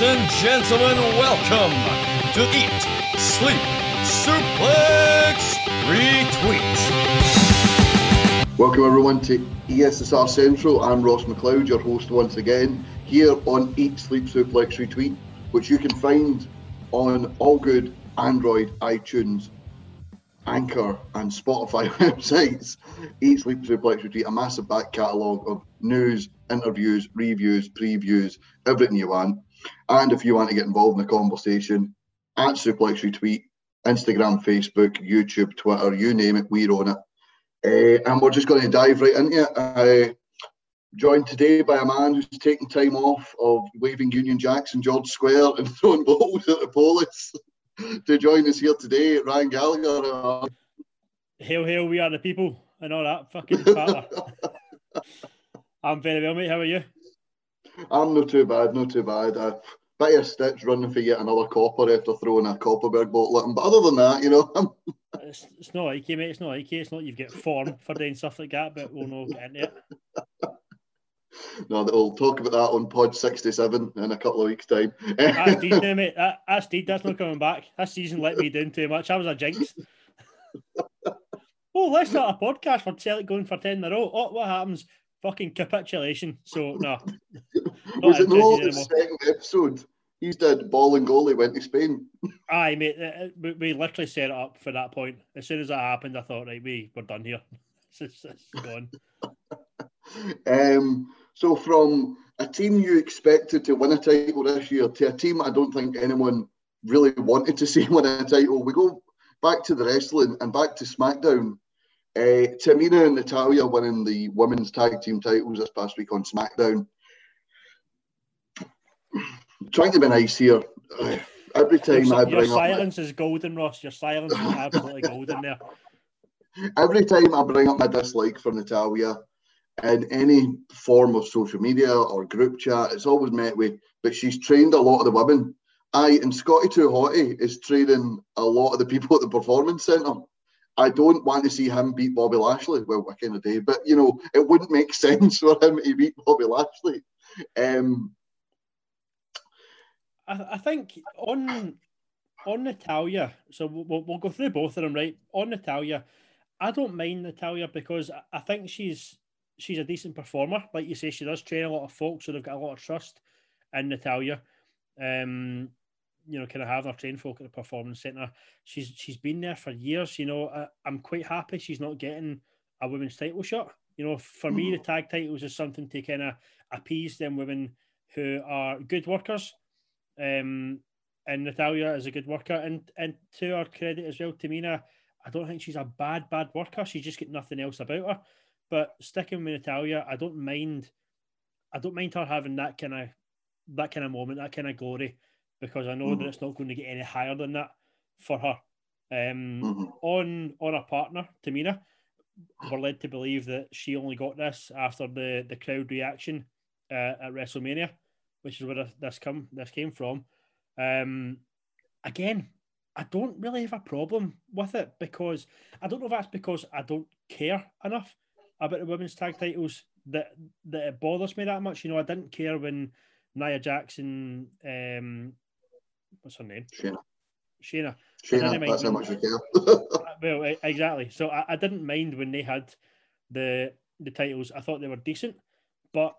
Ladies and gentlemen, welcome to Eat, Sleep, Suplex, Retweet. Welcome everyone to ESSR Central. I'm Ross McLeod, your host once again, here on Eat, Sleep, Suplex, Retweet, which you can find on all good Android, iTunes, Anchor, and Spotify websites. Eat, Sleep, Suplex, Retweet, a massive back catalogue of news, interviews, reviews, previews, everything you want. And if you want to get involved in the conversation, at Suplex Retweet, Instagram, Facebook, YouTube, Twitter, you name it, we're on it. Uh, and we're just going to dive right into it. Uh, joined today by a man who's taking time off of waving Union Jacks in George Square and throwing balls at the police to join us here today, Ryan Gallagher. Hail, hail, we are the people and all that fucking. I'm very well, mate. How are you? I'm not too bad, not too bad. Uh, bit of a stitch running for yet another copper after throwing a Kopparberg bottle at him. But other than that, you know, I'm... It's, it's not like you, mate. It's not like you. It's not you've got form for doing stuff like that, but we'll not get into it. no, we'll talk about that on Pod 67 in a couple of weeks' time. that's deed now, mate. That, that's deed. That's not coming back. That season let me down too much. I was a jinx. oh, let's start a podcast for Celtic going for 10 in a row. Oh, what happens? Fucking capitulation. So, no. Was it not the second episode? He's dead. Ball and goalie went to Spain. Aye, mate. We, we literally set it up for that point. As soon as that happened, I thought, right, we we're done here. It's, it's gone. um, so from a team you expected to win a title this year to a team I don't think anyone really wanted to see win a title, we go back to the wrestling and back to SmackDown. Uh, Tamina and Natalya winning the women's tag team titles this past week on SmackDown. trying to be nice here. Every time your, I bring your silence my, is golden, Ross. Your silence is absolutely golden there. Every time I bring up my dislike for Natalya in any form of social media or group chat, it's always met with, but she's trained a lot of the women. I and Scotty Too Hotty is training a lot of the people at the performance centre. I don't want to see him beat Bobby Lashley. Well, what kind of day? But you know, it wouldn't make sense for him to beat Bobby Lashley. Um, I, I think on on Natalya. so we'll, we'll go through both of them, right? On Natalya, I don't mind Natalya because I think she's she's a decent performer. Like you say, she does train a lot of folks, so they've got a lot of trust in Natalya. Um, you know, kind of her train folk at the performance centre. She's she's been there for years. You know, I, I'm quite happy she's not getting a women's title shot. You know, for me, the tag titles is something to kind of appease them women who are good workers. Um, and Natalya is a good worker, and and to her credit as well, Tamina, I don't think she's a bad bad worker. She's just got nothing else about her. But sticking with Natalya, I don't mind. I don't mind her having that kind of that kind of moment, that kind of glory, because I know mm-hmm. that it's not going to get any higher than that for her. Um, mm-hmm. On on her partner, Tamina, we're led to believe that she only got this after the the crowd reaction uh, at WrestleMania, which is where this come this came from. Um, again, I don't really have a problem with it because I don't know if that's because I don't care enough about the women's tag titles that that it bothers me that much. You know, I didn't care when Nia Jackson, um, what's her name? Shayna. Shayna. Shayna, that's how much I care. well, exactly. So I, I didn't mind when they had the the titles. I thought they were decent, but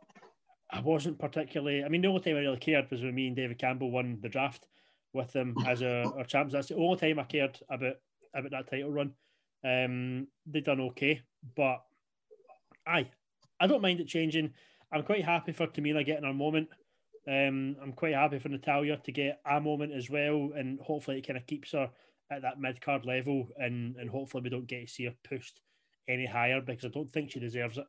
I wasn't particularly. I mean, the only time I really cared was when me and David Campbell won the draft with them as a, our champs. That's the only time I cared about about that title run. Um, they done okay, but aye, I don't mind it changing. I'm quite happy for Tamina getting her moment. Um, I'm quite happy for Natalya to get a moment as well, and hopefully it kind of keeps her at that mid card level, and and hopefully we don't get to see her pushed any higher because I don't think she deserves it.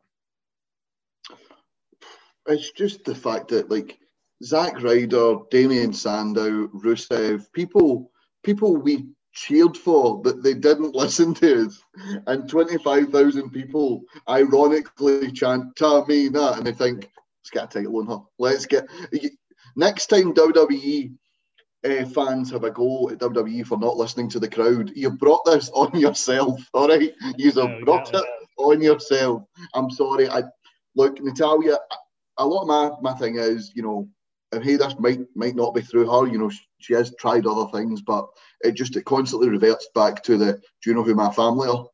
It's just the fact that like Zack Ryder, Damien Sandow, Rusev, people people we cheered for that they didn't listen to us. And 25,000 people ironically chant Tamina and they think, let's get a title on her. Let's get. Next time WWE uh, fans have a go at WWE for not listening to the crowd, you brought this on yourself, all right? You have brought it on yourself. I'm sorry. I Look, Natalya. a lot of my, my thing is, you know, and hey, this might might not be through her. You know, she, she has tried other things, but it just it constantly reverts back to the. Do you know who my family are?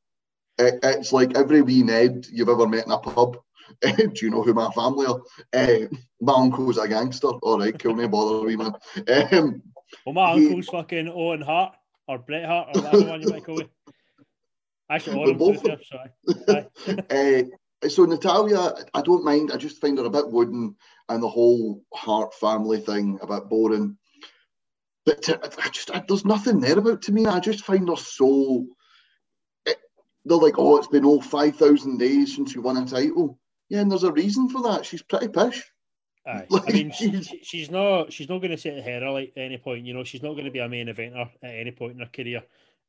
It, it's like every wee Ned you've ever met in a pub. do you know who my family are? Uh, my uncle's a gangster. All right, cool, no bother, wee man. Um, well, my he, uncle's fucking Owen Hart or Bret Hart or whatever one you might call it. Actually, Owen, both there, sorry. uh, so Natalya, I don't mind. I just find her a bit wooden, and the whole Hart family thing a bit boring. But to, I just I, there's nothing there about to me. I just find her so. It, they're like, oh, it's been all five thousand days since you won a title. Yeah, and there's a reason for that. She's pretty pish. Aye. Like, I mean, she, she's not she's not going to set the hair at any point. You know, she's not going to be a main eventer at any point in her career.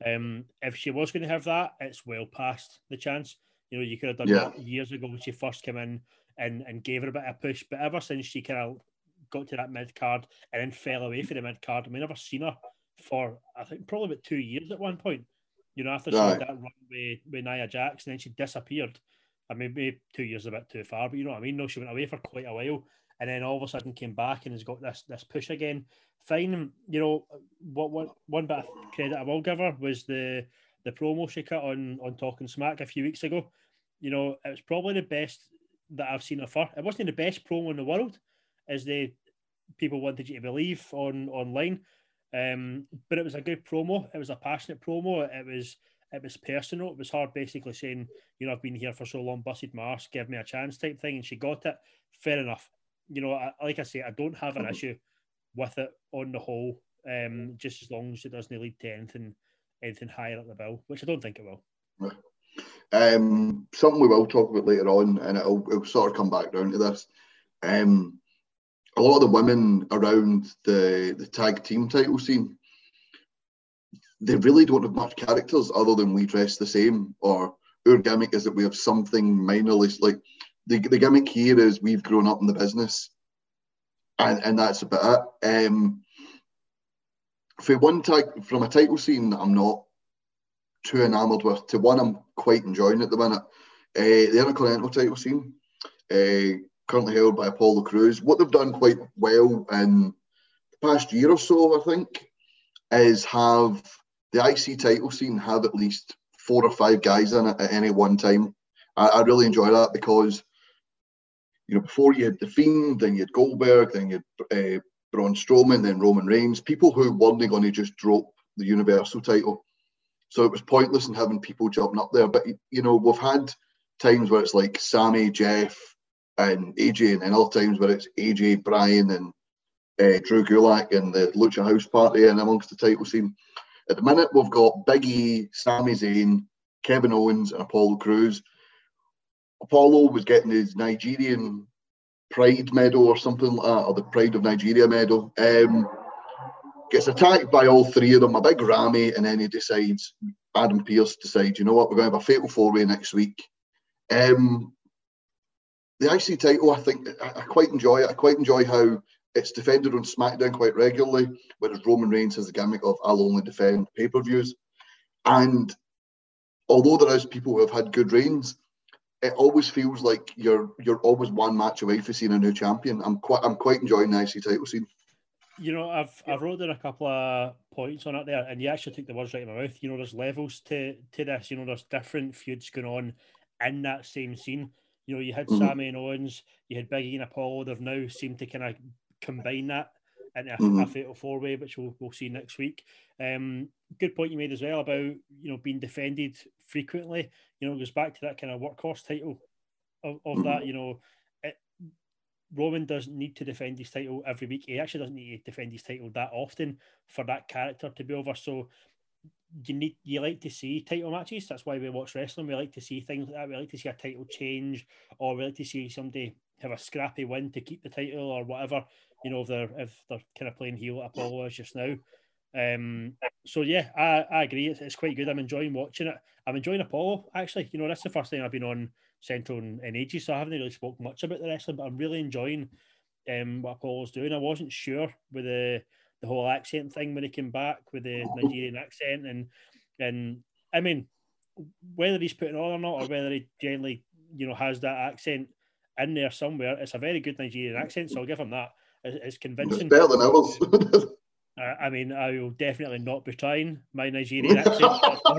Um, if she was going to have that, it's well past the chance. You know, you could have done yeah. that years ago when she first came in and, and gave her a bit of push. But ever since she kind of got to that mid card and then fell away from the mid card, I mean, I've never seen her for I think probably about two years at one point. You know, after she had that run with, with Nia Jax, and then she disappeared. I mean, maybe two years a bit too far, but you know what I mean. No, she went away for quite a while, and then all of a sudden came back and has got this this push again. Fine, you know what? What one bit of credit I will give her was the the promo she cut on on Talking Smack a few weeks ago. You know, it was probably the best that I've seen of her. It wasn't the best promo in the world, as the people wanted you to believe on online. Um, but it was a good promo. It was a passionate promo. It was it was personal. It was hard, basically saying, you know, I've been here for so long, busted my arse, give me a chance type thing. And she got it. Fair enough. You know, I, like I say, I don't have an mm-hmm. issue with it on the whole, um, just as long as it doesn't lead to anything anything higher up the bill, which I don't think it will. Um, something we will talk about later on, and it'll, it'll sort of come back down to this. Um, a lot of the women around the, the tag team title scene, they really don't have much characters other than we dress the same, or our gimmick is that we have something minorly like the, the gimmick here is we've grown up in the business and, and that's about it. Um, for one tag from a title scene, that I'm not too enamoured with. To one, I'm quite enjoying at the minute. Uh, the Intercontinental title scene, uh, currently held by Apollo Crews. What they've done quite well in the past year or so, I think, is have the IC title scene have at least four or five guys in it at any one time. I, I really enjoy that because you know, before you had The Fiend, then you had Goldberg, then you had uh, Braun Strowman, then Roman Reigns, people who weren't going to just drop the Universal title. So it was pointless in having people jumping up there. But, you know, we've had times where it's like Sami, Jeff, and AJ, and then other times where it's AJ, Bryan, and uh, Drew Gulak and the Lucha House Party and amongst the title scene. At the minute, we've got Biggie, Sami Zayn, Kevin Owens, and Apollo Crews. Apollo was getting his Nigerian Pride medal or something like that, or the Pride of Nigeria medal. Um, gets attacked by all three of them, a big Rami, and then he decides, Adam Pearce decides, you know what, we're going to have a fatal four way next week. Um, the IC title, I think, I, I, quite enjoy it. I quite enjoy how it's defended on SmackDown quite regularly, whereas Roman Reigns has the gimmick of I'll only defend pay per views. And although there is people who have had good reigns, it always feels like you're you're always one match away from seeing a new champion. I'm quite I'm quite enjoying the IC title scene. You know, I've I've wrote down a couple of points on it there, and you actually took the words right in my mouth. You know, there's levels to to this. You know, there's different feuds going on in that same scene. You know, you had mm-hmm. Sami and Owens, you had Biggie and Apollo. They've now seemed to kind of combine that into a, mm-hmm. a fatal four way, which we'll, we'll see next week. Um, good point you made as well about you know being defended frequently. You know, it goes back to that kind of workhorse title of, of mm-hmm. that. You know, it, Roman doesn't need to defend his title every week. He actually doesn't need to defend his title that often for that character to be over. So you need you like to see title matches. That's why we watch wrestling. We like to see things like that. We like to see a title change, or we like to see somebody have a scrappy win to keep the title or whatever. You know, if they're if they're kind of playing heel Apollo as just now. Um, so yeah, I, I agree. It's, it's quite good. I'm enjoying watching it. I'm enjoying Apollo actually. You know, that's the first time I've been on Central in, in ages, so I haven't really spoke much about the wrestling, but I'm really enjoying um, what Apollo's doing. I wasn't sure with the the whole accent thing when he came back with the Nigerian accent, and and I mean, whether he's putting on or not, or whether he generally you know has that accent in there somewhere, it's a very good Nigerian accent, so I'll give him that. It's convincing. It's better than ours. uh, I mean, I will definitely not be trying my Nigerian accent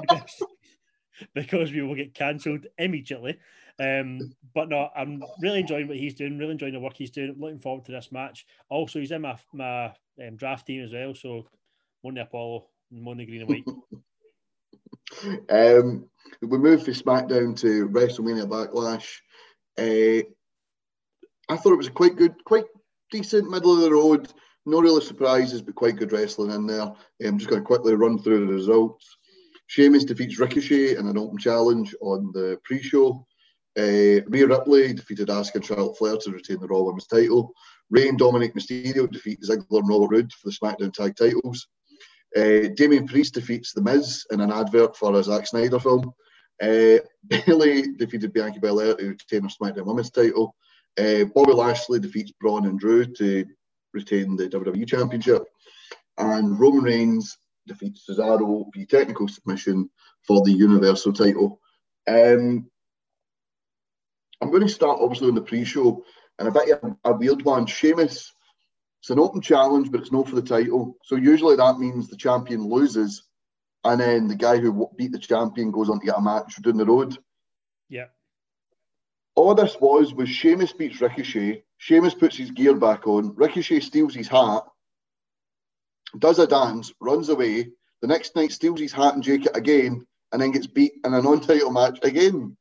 because we will get cancelled immediately. Um, but no, I'm really enjoying what he's doing. Really enjoying the work he's doing. Looking forward to this match. Also, he's in my my um, draft team as well. So, Money Apollo, Money Green and White. um, we move from SmackDown to WrestleMania Backlash. Uh, I thought it was a quite good, quite decent middle of the road. No real surprises, but quite good wrestling in there. I'm just going to quickly run through the results. Sheamus defeats Ricochet in an open challenge on the pre-show. Uh, Rhea Ripley defeated Asuka and Charlotte Flair to retain the Raw Women's title. Rey and Dominic Mysterio defeat Ziggler and Robert Roode for the SmackDown Tag titles. Uh, Damian Priest defeats The Miz in an advert for a Zack Snyder film. Uh, Bayley defeated Bianca Belair to retain her SmackDown Women's title. Uh, Bobby Lashley defeats Braun and Drew to retain the WWE Championship. And Roman Reigns defeats Cesaro via technical submission for the Universal title. Um, I'm going to start obviously on the pre-show, and I bet you a, a weird one. Sheamus, it's an open challenge, but it's not for the title. So usually that means the champion loses, and then the guy who beat the champion goes on to get a match down the road. Yeah. All this was was Sheamus beats Ricochet. Sheamus puts his gear back on. Ricochet steals his hat, does a dance, runs away. The next night steals his hat and jacket again, and then gets beat in a non-title match again.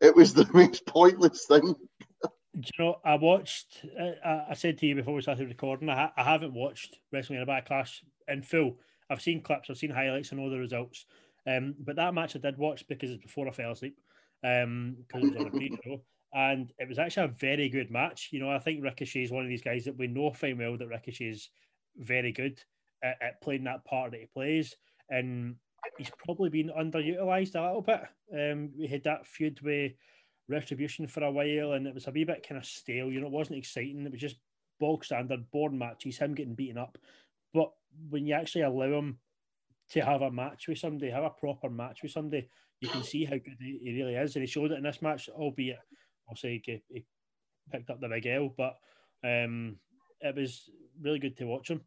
It was the most pointless thing. you know, I watched. Uh, I said to you before we started recording, I, ha- I haven't watched WrestleMania Backlash in full. I've seen clips, I've seen highlights, and all the results. Um, but that match I did watch because it's before I fell asleep. Um, it was on a pre-show, and it was actually a very good match. You know, I think Ricochet is one of these guys that we know fine well that Ricochet is very good at, at playing that part that he plays, and he's probably been underutilized a little bit. Um, we had that feud with Retribution for a while, and it was a wee bit kind of stale. You know, it wasn't exciting. It was just bog standard, boring matches, him getting beaten up. But when you actually allow him to have a match with somebody, have a proper match with somebody, you can see how good he, really is. And he showed it in this match, albeit obviously he, he picked up the big L, but um, it was really good to watch him.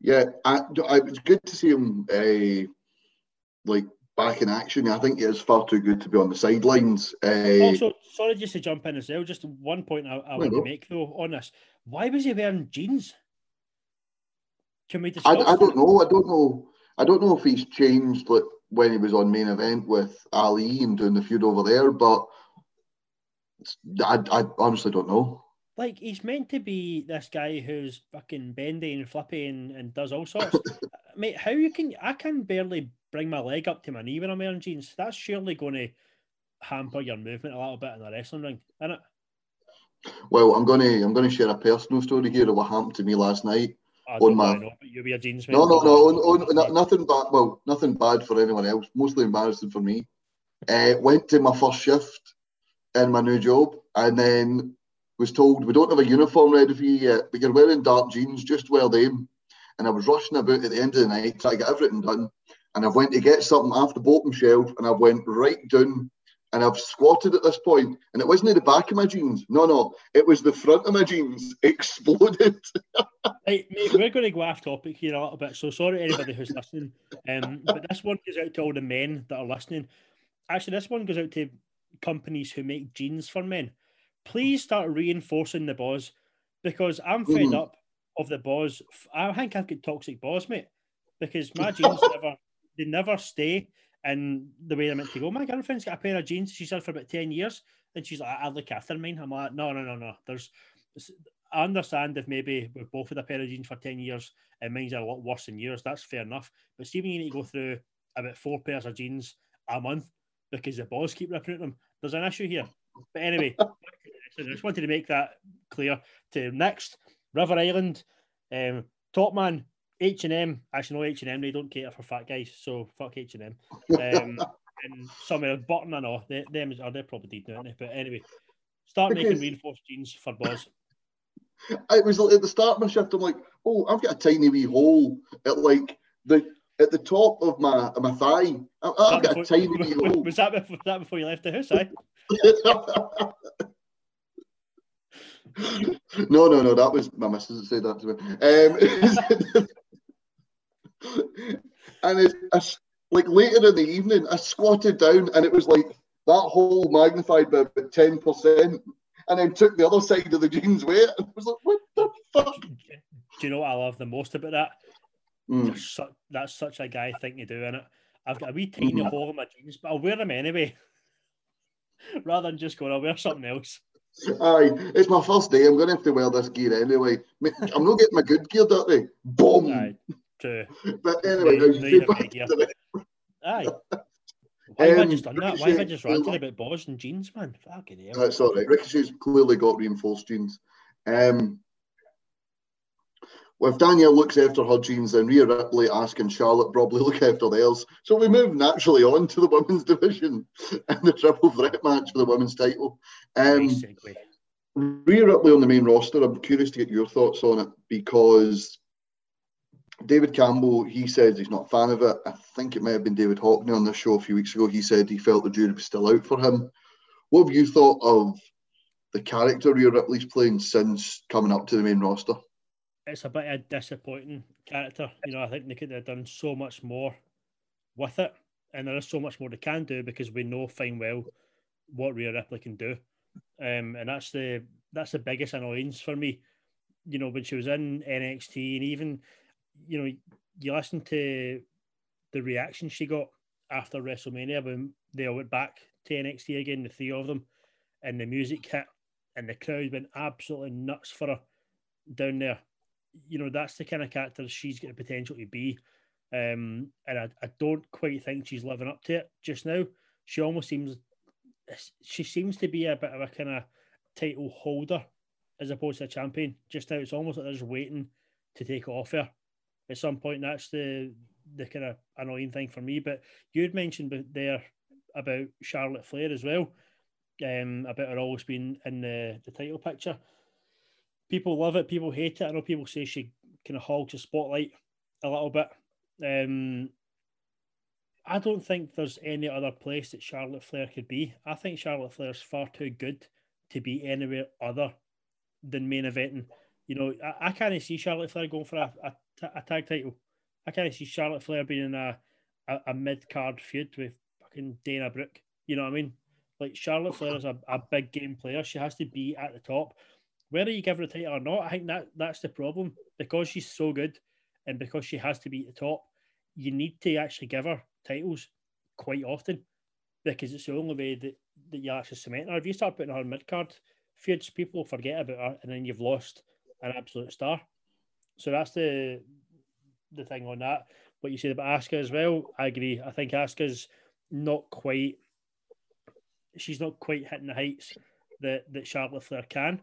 Yeah, I, I, it was good to see him uh, like back in action. I think he is far too good to be on the sidelines. Uh, also, sorry just to jump in as well. Just one point I, I want to make though on this: why was he wearing jeans? Can we discuss? I, I don't know. I don't know. I don't know if he's changed like when he was on main event with Ali and doing the feud over there, but I, I honestly don't know like he's meant to be this guy who's fucking bendy and flippy and, and does all sorts. Mate, how you can I can barely bring my leg up to my knee when I'm wearing jeans. That's surely going to hamper your movement a little bit in the wrestling ring, isn't it? Well, I'm gonna I'm gonna share a personal story here of what happened to me last night on my. Know, you wear jeans. No, no, no, on, on, nothing bad. Well, nothing bad for anyone else. Mostly embarrassing for me. Uh, went to my first shift in my new job, and then was told, we don't have a uniform ready for you yet, but you're wearing dark jeans, just wear them. And I was rushing about at the end of the night trying to get everything done. And I went to get something off the bottom shelf and I went right down and I've squatted at this point, and it wasn't in the back of my jeans. No, no, it was the front of my jeans exploded. hey, mate, we're going to go off topic here a little bit, so sorry to anybody who's listening. Um, but this one goes out to all the men that are listening. Actually, this one goes out to companies who make jeans for men please start reinforcing the boss because I'm fed mm-hmm. up of the boss. I think I've got toxic boss, mate, because my jeans never they never stay in the way they're meant to go. My girlfriend's got a pair of jeans she's had for about 10 years and she's like, I look after mine. I'm like, no, no, no, no. There's I understand if maybe we've both had a pair of jeans for 10 years and mine's are a lot worse than yours, that's fair enough. But see when you need to go through about four pairs of jeans a month because the boss keep ripping at them, there's an issue here. But anyway, I just wanted to make that clear. To next, River Island, um, top man, H and M. Actually, no H and M. They don't cater for fat guys, so fuck H and M. Um, and somewhere bottom, I know they, them are they probably did doing it. But anyway, start because making reinforced jeans for boys. It was at the start of my shift. I'm like, oh, I've got a tiny wee hole at like the at the top of my of my thigh. I've, I've got before, a tiny wee hole. Was that before, was that before you left the house? Eh? no, no, no. That was my missus that said that to me. Um, and it's I, like later in the evening, I squatted down, and it was like that hole magnified by about ten percent, and then took the other side of the jeans weight, and I was like, "What the fuck?" Do you know what I love the most about that? Mm. That's such a guy thing to do, it. I've got a wee tiny Mhm. hole in my jeans, but I'll wear them anyway. Rather than just going, I'll wear something else. Aye, it's my first day. I'm going to have to wear this gear anyway. I'm not getting my good gear dirty. Boom. Aye, true. But anyway, No, now you don't back to Aye. Why have I Um, just done that? Why have I just ranted about balls and jeans, man? Fucking hell. That's all right. Ricochet's clearly got reinforced jeans. Um, well, if Danielle looks after her jeans, then Rhea Ripley, Asuka, and Charlotte probably look after theirs. So we move naturally on to the women's division and the triple threat match for the women's title. Um, Nice. Rhea Ripley on the main roster. I'm curious to get your thoughts on it because David Campbell, he says he's not a fan of it. I think it may have been David Hockney on this show a few weeks ago. He said he felt the jury was still out for him. What have you thought of the character Rhea Ripley's playing since coming up to the main roster? It's a bit of a disappointing character. You know, I think they could have done so much more with it. And there is so much more they can do because we know fine well what Rhea Ripley can do. Um, and that's the that's the biggest annoyance for me. You know, when she was in NXT and even, you know, you listen to the reaction she got after WrestleMania when they all went back to NXT again, the three of them, and the music hit and the crowd went absolutely nuts for her down there. You know, that's the kind of character she's got the potential to be. Um, and I, I don't quite think she's living up to it just now. She almost seems she seems to be a bit of a kind of title holder as opposed to a champion. Just now, it's almost like they're just waiting to take it off her at some point. That's the the kind of annoying thing for me. But you had mentioned there about Charlotte Flair as well, um, about her always being in the, the title picture. People love it, people hate it. I know people say she kind of hogs the spotlight a little bit. Um, I don't think there's any other place that Charlotte Flair could be. I think Charlotte Flair's far too good to be anywhere other than main eventing. You know, I, I can't see Charlotte Flair going for a, a, ta- a tag title. I can't see Charlotte Flair being in a, a, a mid card feud with fucking Dana Brooke. You know what I mean? Like Charlotte Flair is a, a big game player. She has to be at the top. Whether you give her a title or not, I think that that's the problem. Because she's so good and because she has to be at the top, you need to actually give her titles quite often because it's the only way that, that you actually cement her. If you start putting her in mid card feuds, people forget about her and then you've lost an absolute star. So that's the the thing on that. What you said about Asuka as well, I agree. I think Asuka's not quite she's not quite hitting the heights that, that Charlotte Flair can.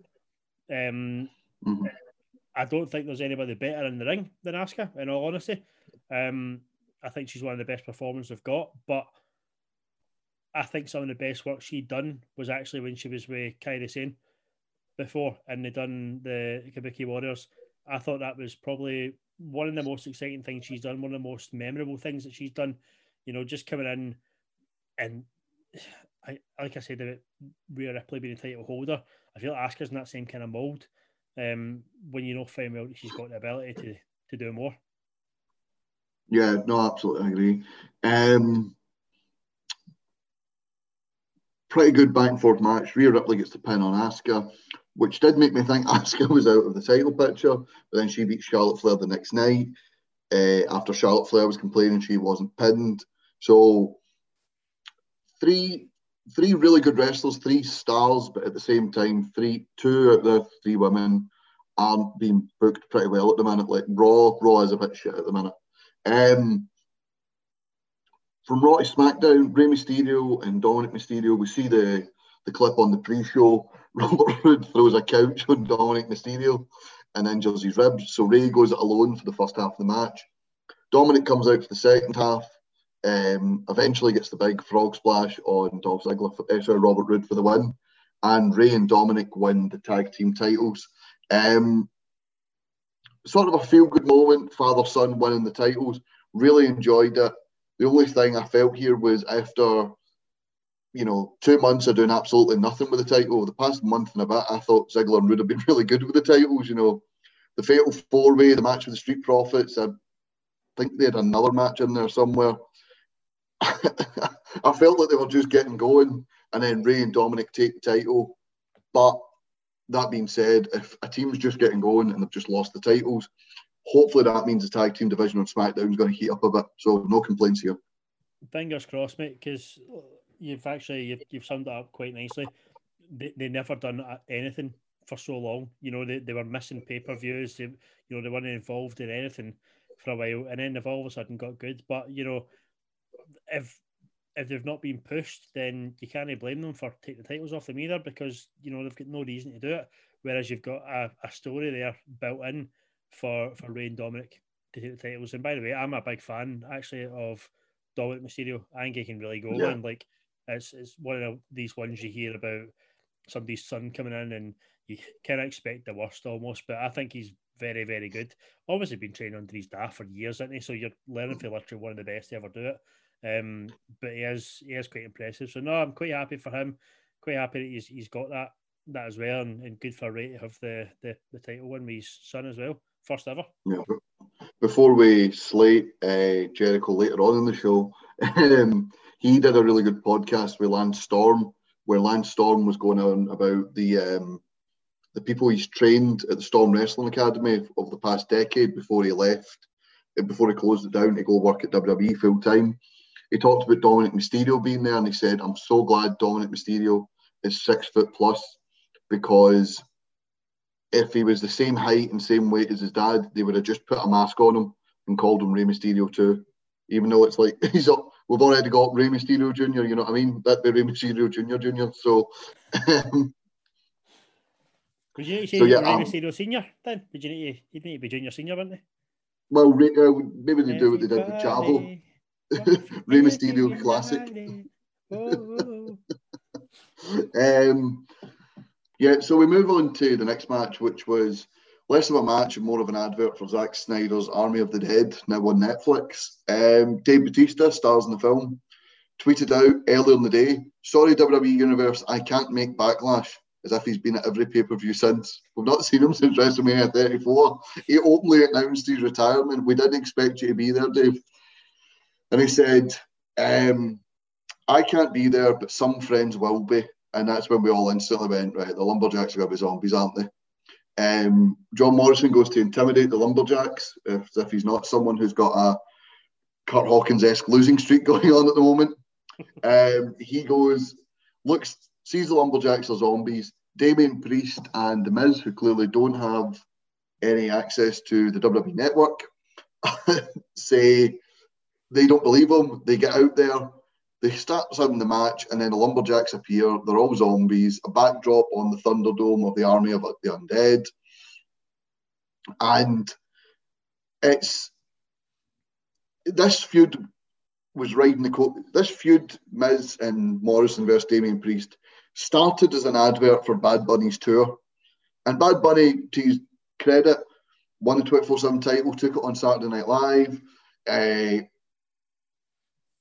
Um, Mhm. I don't think there's anybody better in the ring than Asuka, in all honesty. Um, I think she's one of the best performers they've got, but I think some of the best work she'd done was actually when she was with Kairi Sane before and they done the Kabuki Warriors. I thought that was probably one of the most exciting things she's done, one of the most memorable things that she's done. You know, just coming in and I like I said about Rhea Ripley being a title holder, I feel like Asuka's in that same kind of mold. Um, when you know fine well she's got the ability to to do more. Yeah, no, absolutely, I agree. Um, pretty good back and forth match. Rhea Ripley gets the pin on Asuka, which did make me think Asuka was out of the title picture. But then she beat Charlotte Flair the next night. Uh, after Charlotte Flair was complaining she wasn't pinned. So three three really good wrestlers, three stars, but at the same time, three two out of the three women aren't being booked pretty well at the minute. Like Raw, Raw is a bit shit at the minute. Um, from Raw to SmackDown, Rey Mysterio and Dominic Mysterio, we see the, the clip on the pre-show. Robert Roode throws a couch on Dominic Mysterio and injures his ribs. So Rey goes it alone for the first half of the match. Dominic comes out for the second half. Um, eventually gets the big frog splash on Dolph Ziggler, for, uh, sorry, Robert Roode for the win. And Rey and Dominic win the tag team titles. Um, sort of a feel good moment, father son winning the titles. Really enjoyed it. The only thing I felt here was after you know, two months of doing absolutely nothing with the title. The past month and a bit, I thought Ziggler and would have been really good with the titles. You know, the Fatal Four Way, the match with the Street Profits. I think they had another match in there somewhere. I felt like they were just getting going, and then Rey and Dominic take the title. But that being said, if a team's just getting going and they've just lost the titles, hopefully that means the tag team division on SmackDown is going to heat up a bit. So no complaints here. Fingers crossed, mate, because you've actually you've, you've summed it up quite nicely. They they never done anything for so long. You know, they, they were missing pay per views. You know they weren't involved in anything for a while, and then they've all of a sudden got good. But you know, if if they've not been pushed, then you can't blame them for taking the titles off them either because you know they've got no reason to do it. Whereas you've got a, a story there built in for for Rey and Dominic to take the titles. And by the way, I'm a big fan actually of Dominic Mysterio. I think he can really go. Yeah. And like it's it's one of these ones you hear about somebody's son coming in and you kind of expect the worst almost, but I think he's very, very good. Obviously been training under his dad for years, isn't he? So you're learning for literally one of the best to ever do it. Um, but he is he is quite impressive. So no, I'm quite happy for him. Quite happy that he's he's got that that as well, and, and good for Rey to have the, the the title win with his son as well, first ever. Yeah. Before we slate uh, Jericho later on in the show, um, he did a really good podcast with Lance Storm, where Lance Storm was going on about the um, the people he's trained at the Storm Wrestling Academy over the past decade before he left, before he closed it down to go work at WWE full time. He talked about Dominic Mysterio being there, and he said, "I'm so glad Dominic Mysterio is six foot plus because if he was the same height and same weight as his dad, they would have just put a mask on him and called him Rey Mysterio too. Even though it's like he's up, we've already got Rey Mysterio Jr. You know what I mean? That'd be Rey Mysterio Jr. Jr. So." Would you need to say so, yeah, Rey um, Mysterio Senior then? Did you need to, you need to be Junior Senior, wouldn't they? Well, uh, maybe they do what they did with Chavo. Rey Mysterio Classic. um, yeah, so we move on to the next match, which was less of a match and more of an advert for Zack Snyder's Army of the Dead, now on Netflix. Um, Dave Batista stars in the film, tweeted out earlier in the day, sorry WWE Universe, I can't make Backlash, as if he's been at every pay-per-view since. We've not seen him since WrestleMania 34. He openly announced his retirement. We didn't expect you to be there, Dave. And he said, um, I can't be there, but some friends will be. And that's when we all instantly went, right, the Lumberjacks are going to be zombies, aren't they? Um, John Morrison goes to intimidate the Lumberjacks as if he's not someone who's got a Curt Hawkins esque losing streak going on at the moment. Um, he goes, looks, sees the Lumberjacks are zombies. Damian Priest and The Miz, who clearly don't have any access to the WWE network, say they don't believe him. They get out there, they start having the match, and then the Lumberjacks appear. They're all zombies. A backdrop on the Thunderdome of the Army of the Undead, and it's this feud was riding the coat. This feud, Miz and Morrison versus Damian Priest, started as an advert for Bad Bunny's tour, and Bad Bunny, to his credit, won the 24 7 title, took it on Saturday Night Live. Uh,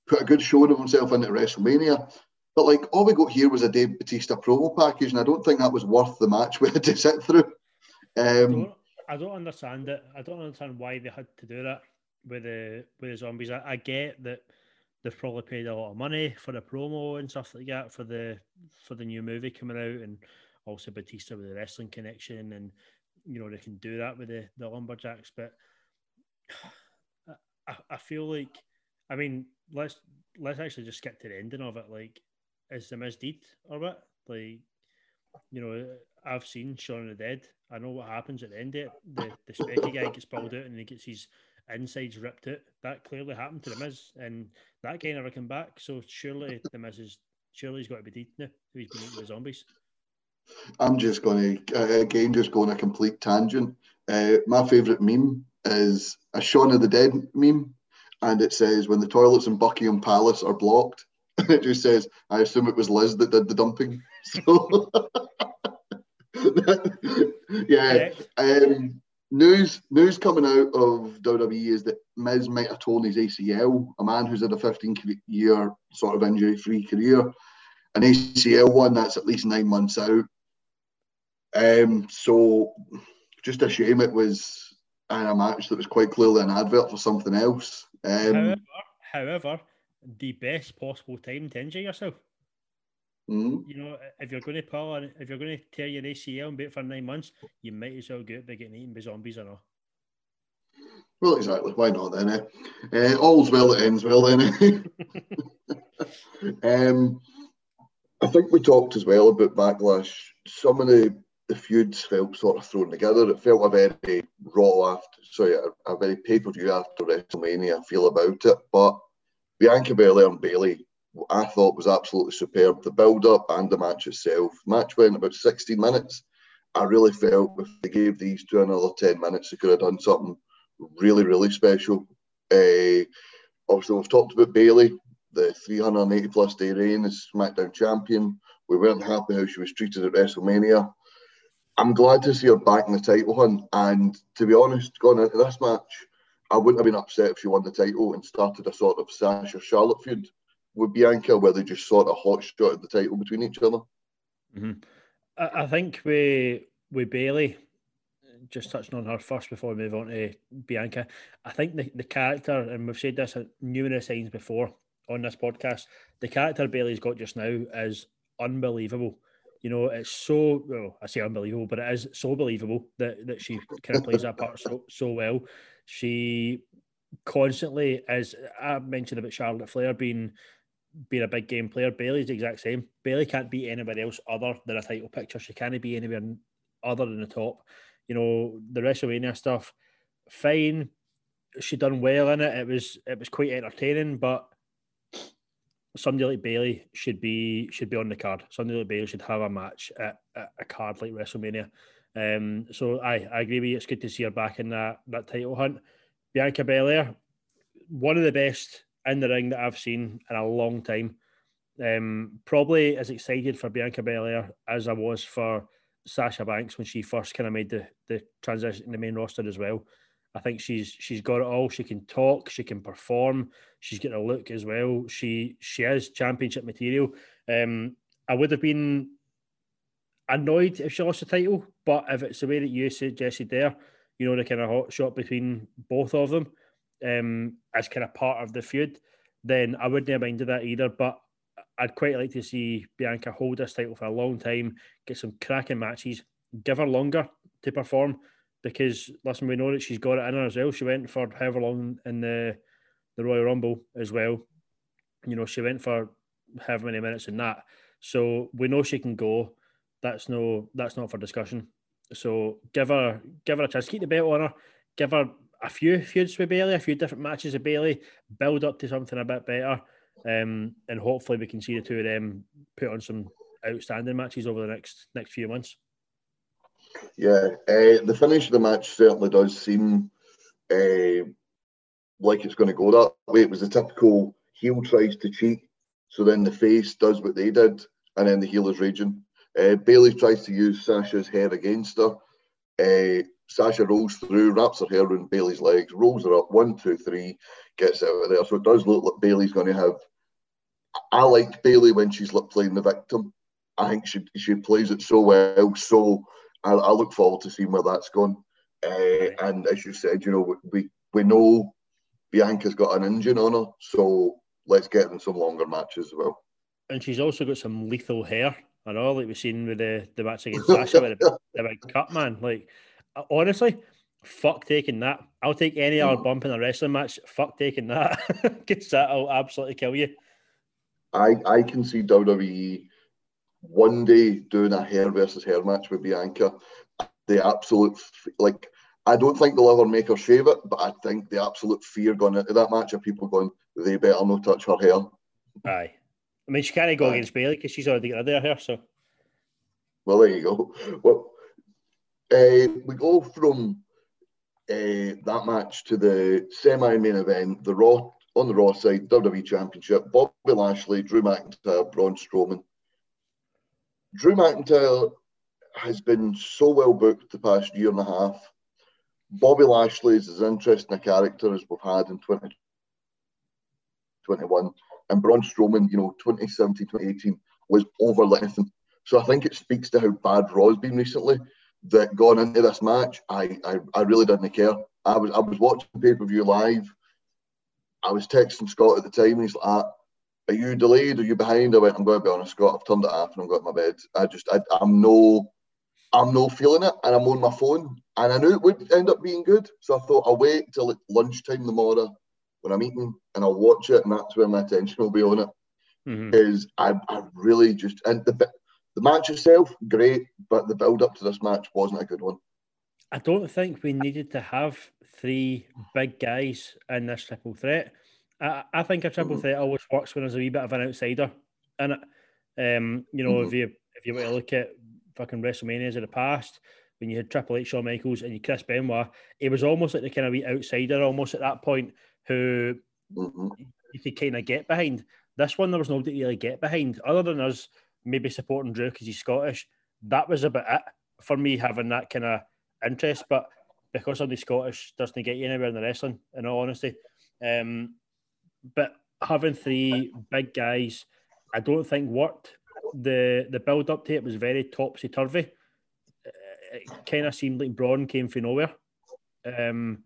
put a good showing of himself into WrestleMania. But like all we got here was a Dave Batista promo package, and I don't think that was worth the match we had to sit through. Um, I, don't, I, don't, understand it. I don't understand why they had to do that with the with the zombies. I, I get that they've probably paid a lot of money for the promo and stuff like that for the for the new movie coming out, and also Batista with the wrestling connection, and you know they can do that with the the lumberjacks. But I, I feel like, I mean, let's let's actually just skip to the ending of it. Like, is the Miz dead or what? Like, you know, I've seen Shaun of the Dead. I know what happens at the end of it. The the specky guy gets pulled out and he gets his insides ripped out. That clearly happened to the Miz, and that guy never came back. So surely the Miz is surely he's got to be dead now. He's been eating the zombies. I'm just going to uh, again just go on a complete tangent. Uh, my favourite meme is a Shaun of the Dead meme and it says when the toilets in Buckingham Palace are blocked, it just says, I assume it was Liz that did the dumping. So, yeah. Um, news news coming out of WWE is that Miz might have torn his ACL, a man who's had a 15 year sort of injury free career. an ACL one that's at least nine months out. Um, so just a shame it was in a match that was quite clearly an advert for something else. Um, however, however, the best possible time to injure yourself. mm You know, if you're going to pull, an- if you're going to tear your ACL and wait for nine months, you might as well go out by getting eaten by zombies or not. Well, exactly. Why not then? Eh? Uh, all's well that ends well then. eh? um, I think we talked as well about backlash. Some of the, the feuds felt sort of thrown together. It felt a very raw after, sorry, a, a very pay per view after WrestleMania feel about it. But Bianca Belair and Bayley, I thought was absolutely superb. The build up and the match itself. Match went about 16 minutes. I really felt if they gave these two another 10 minutes, they could have done something really, really special. Uh, obviously, we've talked about Bayley, the 380 plus day reign as SmackDown champion. We weren't happy how she was treated at WrestleMania. I'm glad to see her back in the title hunt. And to be honest, going into this match, I wouldn't have been upset if she won the title and started a sort of Sasha Charlotte feud with Bianca, where they just sort of hot shot at the title between each other. Mm-hmm. I, I think we with Bayley, just touching on her first before we move on to Bianca. I think the, the character, and we've said this numerous times before on this podcast, the character Bayley's got just now is unbelievable. You know, it's so well, I say unbelievable, but it is so believable that, that she kind of plays that part so so well. She constantly, as I mentioned about Charlotte Flair being being a big game player, Bayley's the exact same. Bayley can't beat anybody else other than a title picture. She can't be anywhere other than the top. You know, the WrestleMania stuff, fine. She done well in it. It was it was quite entertaining, but somebody like Bayley should be should be on the card. Somebody like Bayley should have a match at, at a card like WrestleMania. Um, so I, I agree with you. It's good to see her back in that that title hunt. Bianca Belair, one of the best in the ring that I've seen in a long time. Um, probably as excited for Bianca Belair as I was for Sasha Banks when she first kind of made the the transition in the main roster as well. I think she's she's got it all. She can talk, she can perform, she's got a look as well. She she is championship material. Um, I would have been annoyed if she lost the title, but if it's the way that you suggested there, you know, the kind of hot shot between both of them, um, as kind of part of the feud, then I wouldn't have minded that either. But I'd quite like to see Bianca hold this title for a long time, get some cracking matches, give her longer to perform. Because listen, we know that she's got it in her as well. She went for however long in the the Royal Rumble as well. You know, she went for however many minutes in that. So we know she can go. That's no that's not for discussion. So give her give her a chance. Keep the belt on her. Give her a few feuds with Bayley, a few different matches with Bayley. Build up to something a bit better. Um, and hopefully we can see the two of them put on some outstanding matches over the next next few months. Yeah, uh, the finish of the match certainly does seem uh, like it's going to go that way. It was a typical heel tries to cheat, so then the face does what they did, and then the heel is raging. Uh, Bayley tries to use Sasha's hair against her. Uh, Sasha rolls through, wraps her hair around Bayley's legs, rolls her up one, two, three, gets out of there. So it does look like Bayley's going to have. I liked Bayley when she's playing the victim. I think she she plays it so well. So I, I look forward to seeing where that's gone. Uh, and as you said, you know, we we know Bianca's got an engine on her, so let's get in some longer matches as well. And she's also got some lethal hair. I know, like we've seen with the, the match against Sasha with the, the big cut, man. Like, honestly, fuck taking that. I'll take any other bump in a wrestling match. Fuck taking that. Because that'll absolutely kill you. I I can see WWE one day doing a hair versus hair match with Bianca. The absolute like I don't think they'll ever make her shave it, but I think the absolute fear going into that match of people going, they better not touch her hair. Aye. I mean, she can't go Aye. against Bayley because she's already got rid of her hair. So Well, there you go. Well, uh, we go from uh, that match to the semi-main event, the Raw on the Raw side, WWE Championship, Bobby Lashley, Drew McIntyre, Braun Strowman. Drew McIntyre has been so well booked the past year and a half. Bobby Lashley is as interesting a character as we've had in 2021. And Braun Strowman, you know, 2017, 2018, was over anything. So I think it speaks to how bad Raw's been recently. That going into this match, I, I, I really didn't care. I was I was watching pay per view live. I was texting Scott at the time, and he's like, ah, "Are you delayed? Are you behind?" I went, "I'm going to be honest, Scott. I've turned it off and I'm going to my bed. I just I, I'm no, I'm no feeling it, and I'm on my phone, and I knew it would end up being good. So I thought I'll wait till like lunchtime tomorrow when I'm eating, and I'll watch it, and that's where my attention will be on it. Because mm-hmm. I, I really just and the the match itself, great, but the build up to this match wasn't a good one. I don't think we needed to have three big guys in this triple threat. I, I think a triple mm-hmm. threat always works when there's a wee bit of an outsider in it. Um, you know, mm-hmm. if you if you were to look at fucking WrestleManias of the past, when you had Triple H, Shawn Michaels, and you Chris Benoit, it was almost like the kind of wee outsider, almost at that point, who mm-hmm. you could kind of get behind. This one, there was nobody to really get behind, other than us maybe supporting Drew because he's Scottish. That was about it for me having that kind of interest. But because somebody Scottish doesn't get you anywhere in the wrestling, in all honesty. Um, but having three big guys, I don't think worked. The the build up to it was very topsy turvy. It kind of seemed like Braun came from nowhere, um,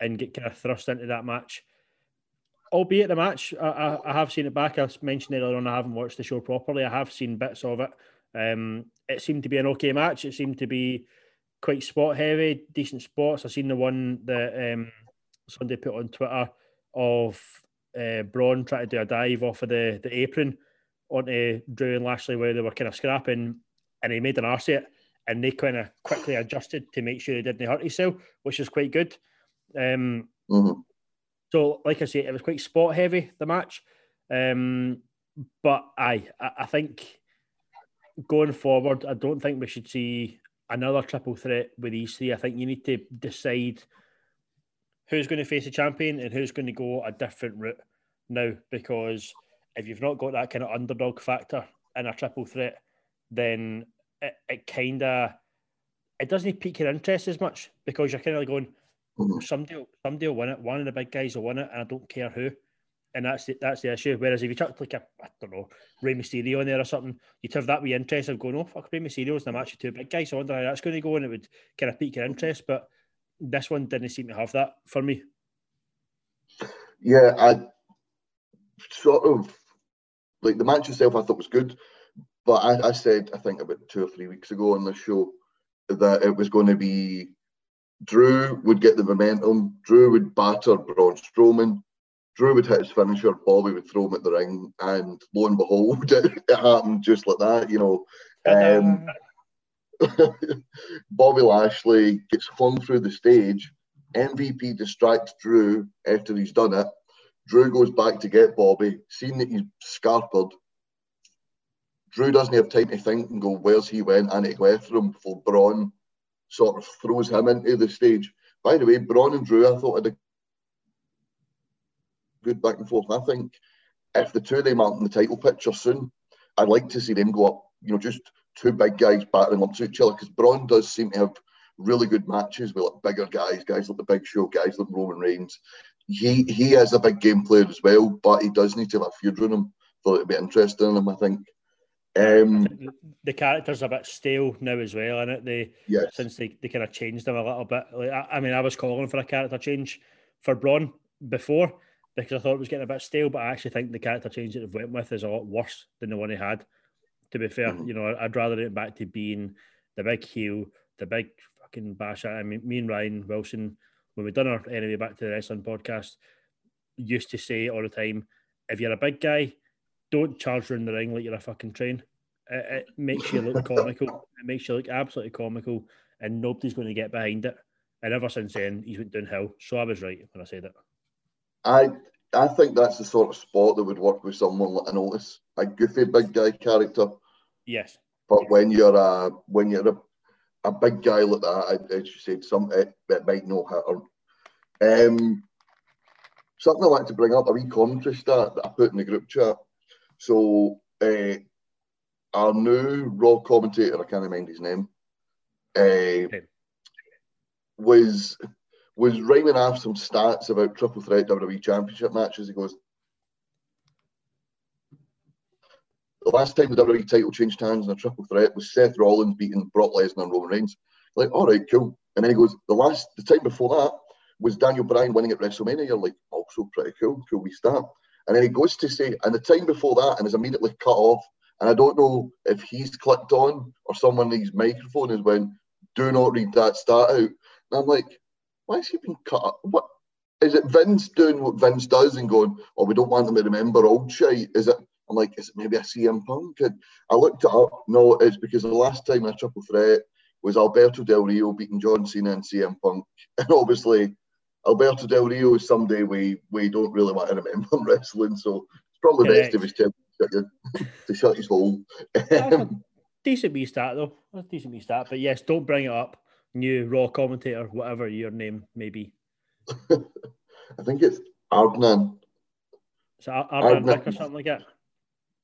and get kind of thrust into that match albeit the match, I, I, I, have seen it back. I mentioned earlier on, I haven't watched the show properly. I have seen bits of it. Um, it seemed to be an okay match. It seemed to be quite spot heavy, decent spots. I've seen the one that um, put on Twitter of uh, Braun trying to do a dive off of the, the apron onto Drew and Lashley where they were kind of scrapping and he made an arse it and they kind of quickly adjusted to make sure he didn't hurt himself, which is quite good. Um, mm-hmm. So, like I say, it was quite spot heavy the match. Um, but I, I think going forward, I don't think we should see another triple threat with these three. I think you need to decide who's going to face a champion and who's going to go a different route now. Because if you've not got that kind of underdog factor in a triple threat, then it, it kind of it doesn't pique your interest as much because you're kind of going, Mm-hmm. Somebody, somebody will win it. One of the big guys will win it, and I don't care who. And that's the, that's the issue. Whereas if you chucked like a, I don't know, Rey Mysterio in there or something, you'd have that wee interest of going, oh, fuck, Rey Mysterio's in the match with two big guys. I wonder how that's going to go, and it would kind of pique your interest. But this one didn't seem to have that for me. Yeah, I sort of like the match itself. I thought was good, but I, I said I think about two or three weeks ago on the show that it was going to be Drew would get the momentum. Drew would batter Braun Strowman. Drew would hit his finisher. Bobby would throw him at the ring, and lo and behold, it, it happened just like that. You know, um, Bobby Lashley gets flung through the stage. MVP distracts Drew after he's done it. Drew goes back to get Bobby, seeing that he's scarpered. Drew doesn't have time to think and go, where's he went? And he go after him before Braun sort of throws him into the stage. By the way, Braun and Drew, I thought had a good back and forth. I think if the two of them aren't in the title picture soon, I'd like to see them go up. You know, just two big guys battling up to each other because Braun does seem to have really good matches with like bigger guys, guys like the Big Show, guys like Roman Reigns. He he is a big game player as well, but he does need to have a feud in him for it to be interesting in him. I think. Um, the character's a bit stale now as well, and it they yes. since they, they kind of changed them a little bit. Like I, I, mean, I was calling for a character change for Braun before because I thought it was getting a bit stale, but I actually think the character change that they've went with is a lot worse than the one he had. To be fair, mm-hmm. you know, I'd rather it back to being the big heel, the big fucking bash. I mean, me and Ryan Wilson, when we done our anyway back to the wrestling podcast, used to say all the time, if you're a big guy, don't charge around the ring like you're a fucking train. It, it makes you look comical. It makes you look absolutely comical, and nobody's going to get behind it. And ever since then, he's went downhill. So I was right when I said it. I I think that's the sort of spot that would work with someone like an Otis, a goofy big guy character. Yes. But when you're a when you're a, a big guy like that, as you said, some it, it might not hit Um, something I like to bring up a wee commentary stat that I put in the group chat. So uh, our new Raw commentator, I can't remember his name, uh, okay. was was rhyming off some stats about triple threat WWE championship matches. He goes, the last time the WWE title changed hands in a triple threat was Seth Rollins beating Brock Lesnar and Roman Reigns. Like, all right, cool. And then he goes, the last, the time before that was Daniel Bryan winning at WrestleMania. You're like, oh, also pretty cool, cool we start. And then he goes to say, and the time before that, and is immediately cut off. And I don't know if he's clicked on or someone in his microphone has went, do not read that start out. And I'm like, why has he been cut up? What is it Vince doing what Vince does and going, oh, we don't want them to remember old shit? Is it I'm like, is it maybe a CM Punk? And I looked it up. No, it's because the last time a triple threat was Alberto Del Rio beating John Cena and CM Punk. And obviously, Alberto Del Rio is somebody we, we don't really want to remember him wrestling. So it's probably Correct. best if he's to, to shut his hole. decent wee start, though. That's decent wee start. But yes, don't bring it up. New Raw commentator, whatever your name may be. I think it's Adnan. So Adnan Vick or something like that?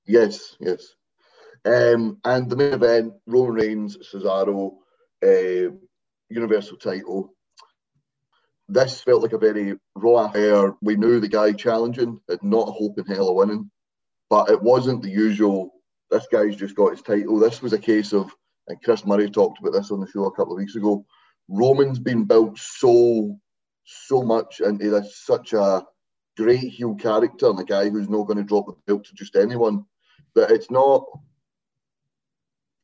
Yes, yes. Um, and the main event, Roman Reigns, Cesaro, uh, Universal title. This felt like a very raw affair. We knew the guy challenging, had not a hope in hell of winning, but it wasn't the usual. This guy's just got his title. This was a case of, and Chris Murray talked about this on the show a couple of weeks ago. Roman's been built so, so much into this such a great heel character and a guy who's not going to drop the belt to just anyone that it's not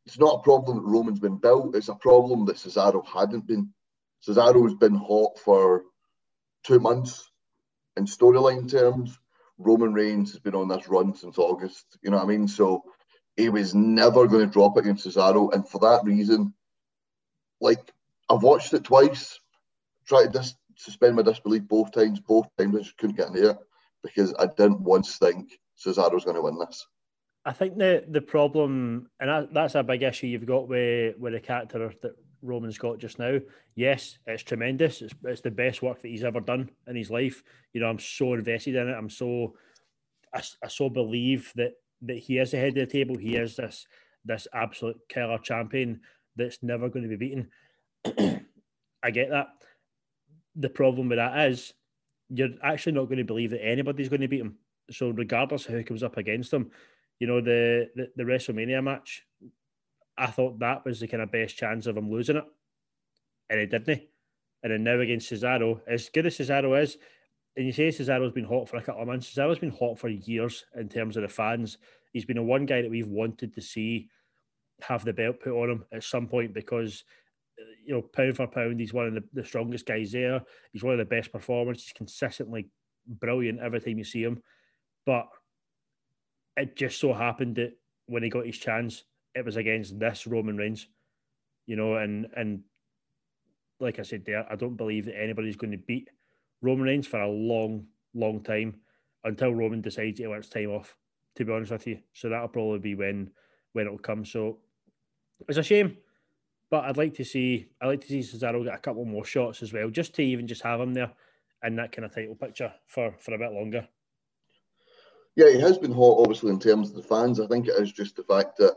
it's not a problem that Roman's been built. It's a problem that Cesaro hadn't been. Cesaro's been hot for two months in storyline terms. Roman Reigns has been on this run since August. You know what I mean? So he was never going to drop it against Cesaro, and for that reason, like I've watched it twice, tried to dis- suspend my disbelief both times. Both times I just couldn't get in it because I didn't once think Cesaro's going to win this. I think the the problem, and that, that's a big issue you've got with with the character that Roman's got just now. Yes, it's tremendous. It's, it's the best work that he's ever done in his life. You know, I'm so invested in it. I'm so, I, I so believe that that he is ahead of the table. He is this this absolute killer champion that's never going to be beaten. I get that. The problem with that is you're actually not going to believe that anybody's going to beat him. So regardless of who comes up against him, you know, the, the, the WrestleMania match, I thought that was the kind of best chance of him losing it. And he didn't. And then now against Cesaro, as good as Cesaro is, and you say Cesaro's been hot for a couple of months, Cesaro's been hot for years in terms of the fans. He's been a one guy that we've wanted to see have the belt put on him at some point because you know, pound for pound, he's one of the, the strongest guys there. He's one of the best performers. He's consistently brilliant every time you see him. But it just so happened that when he got his chance, it was against this Roman Reigns, you know, and and like I said there, I don't believe that anybody's going to beat Roman Reigns for a long, long time until Roman decides he wants time off. To be honest with you, so that'll probably be when when it'll come. So it's a shame, but I'd like to see I'd like to see Cesaro get a couple more shots as well, just to even just have him there in that kind of title picture for for a bit longer. Yeah, he has been hot, obviously, in terms of the fans. I think it is just the fact that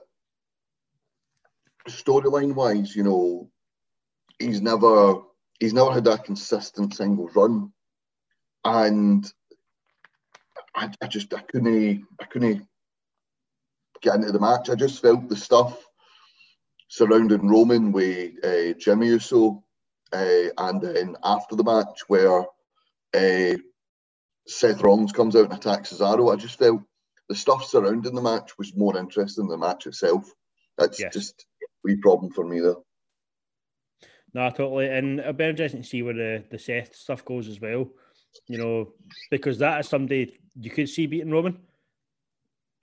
storyline wise, you know, he's never he's never had that consistent single run, and I, I just I couldn't I couldn't get into the match. I just felt the stuff surrounding Roman with uh, Jimmy Uso, uh, and then after the match where. Uh, Seth Rollins comes out and attacks Cesaro, I just felt the stuff surrounding the match was more interesting than the match itself. That's yes. just a wee problem for me there. No, totally. And it'll be interesting to see where the, the Seth stuff goes as well. You know, because that is somebody you could see beating Roman.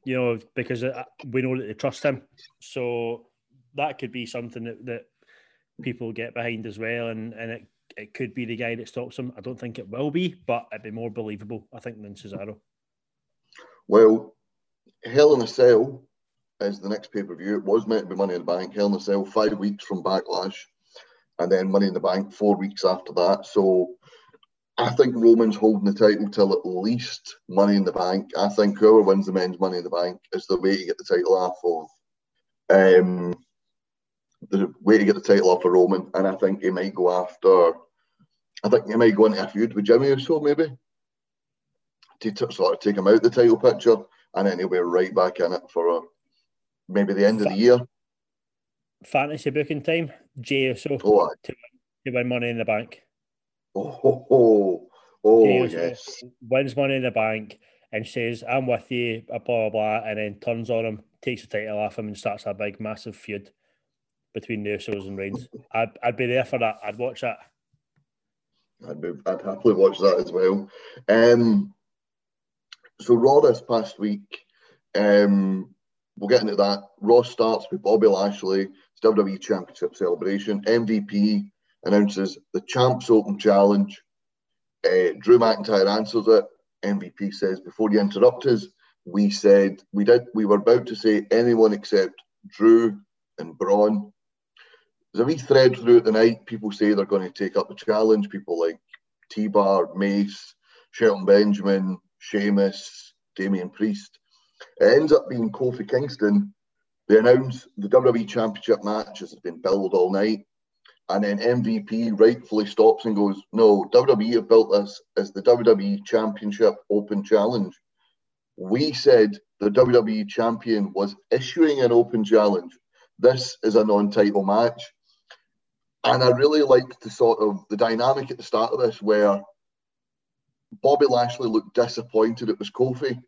You know, because uh, we know that they trust him. So that could be something that, that people get behind as well. And, and it it could be the guy that stops him. I don't think it will be, but it'd be more believable, I think, than Cesaro. Well, Hell in a Cell is the next pay per view. It was meant to be Money in the Bank. Hell in a Cell, five weeks from Backlash, and then Money in the Bank, four weeks after that. So I think Roman's holding the title till at least Money in the Bank. I think whoever wins the men's Money in the Bank is the way to get the title off of. Um, the way to get the title off of Roman, and I think he might go after. I think he might go into a feud with Jimmy Uso, maybe to t- sort of take him out the title picture, and then he'll be right back in it for a maybe the end of the year. Fantasy booking time. Jey Uso Oh, aye. to win Money in the Bank. oh, oh, oh, oh yes. wins Money in the Bank and says, "I'm with you," blah blah blah, and then turns on him, takes the title off him, and starts a big massive feud between Usos and Reigns. I'd, I'd be there for that. I'd watch that. I'd, be, I'd happily watch that as well. Um, so Raw this past week, um, we'll get into that. Raw starts with Bobby Lashley, WWE Championship celebration. MVP announces the Champs Open Challenge. Uh, Drew McIntyre answers it. MVP says, "Before you interrupt us, we said we did. We were about to say anyone except Drew and Braun." There's a wee thread throughout the night. People say they're going to take up the challenge. People like T Bar, Mace, Shelton Benjamin, Sheamus, Damian Priest. It ends up being Kofi Kingston. They announce the WWE Championship match has been billed all night. And then MVP rightfully stops and goes, No, WWE have built this as the WWE Championship Open Challenge. We said the WWE Champion was issuing an open challenge. This is a non title match. And I really liked the sort of the dynamic at the start of this where Bobby Lashley looked disappointed it was Kofi.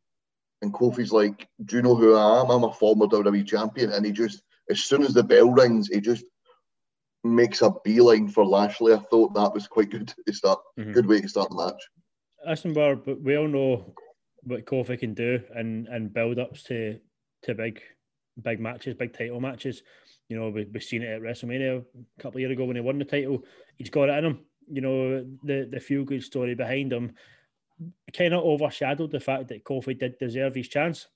And Kofi's like, Do you know who I am? I'm a former WWE champion. And he just, as soon as the bell rings, he just makes a beeline for Lashley. I thought that was quite good to start. Mhm. Good way to start the match. Listen, Bar, but we all know what Kofi can do and and build ups to to big big matches, big title matches. You know, we, we've seen it at WrestleMania a couple of years ago when he won the title. He's got it in him. You know, the the feel good story behind him kind of overshadowed the fact that Kofi did deserve his chance.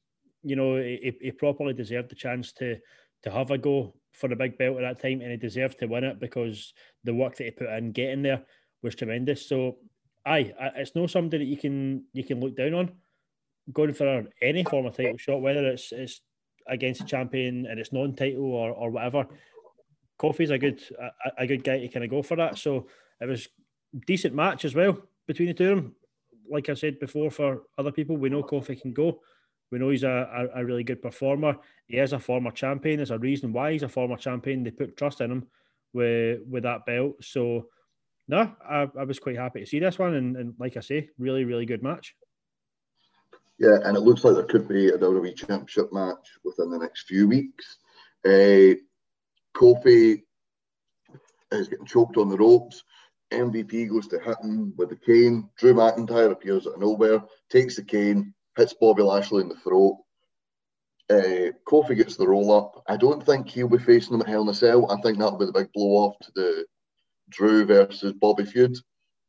You know, he, he properly deserved the chance to to have a go for the big belt at that time, and he deserved to win it because the work that he put in getting there was tremendous. So, aye, it's not something that you can you can look down on. Going for any form of title shot, whether it's it's against a champion and it's non-title or, or whatever. Kofi's a good a, a good guy to kind of go for that. So it was decent match as well between the two of them. Like I said before, for other people, we know Kofi can go. We know he's a, a, a really good performer. He is a former champion. There's a reason why he's a former champion. They put trust in him with with that belt. So no, I, I was quite happy to see this one. And, and like I say, really, really good match. Yeah, and it looks like there could be a WWE Championship match within the next few weeks. Uh, Kofi is getting choked on the ropes. MVP goes to hit him with the cane. Drew McIntyre appears out of nowhere, takes the cane, hits Bobby Lashley in the throat. Uh, Kofi gets the roll up. I don't think he'll be facing him at Hell in a Cell. I think that'll be the big blow off to the Drew versus Bobby feud.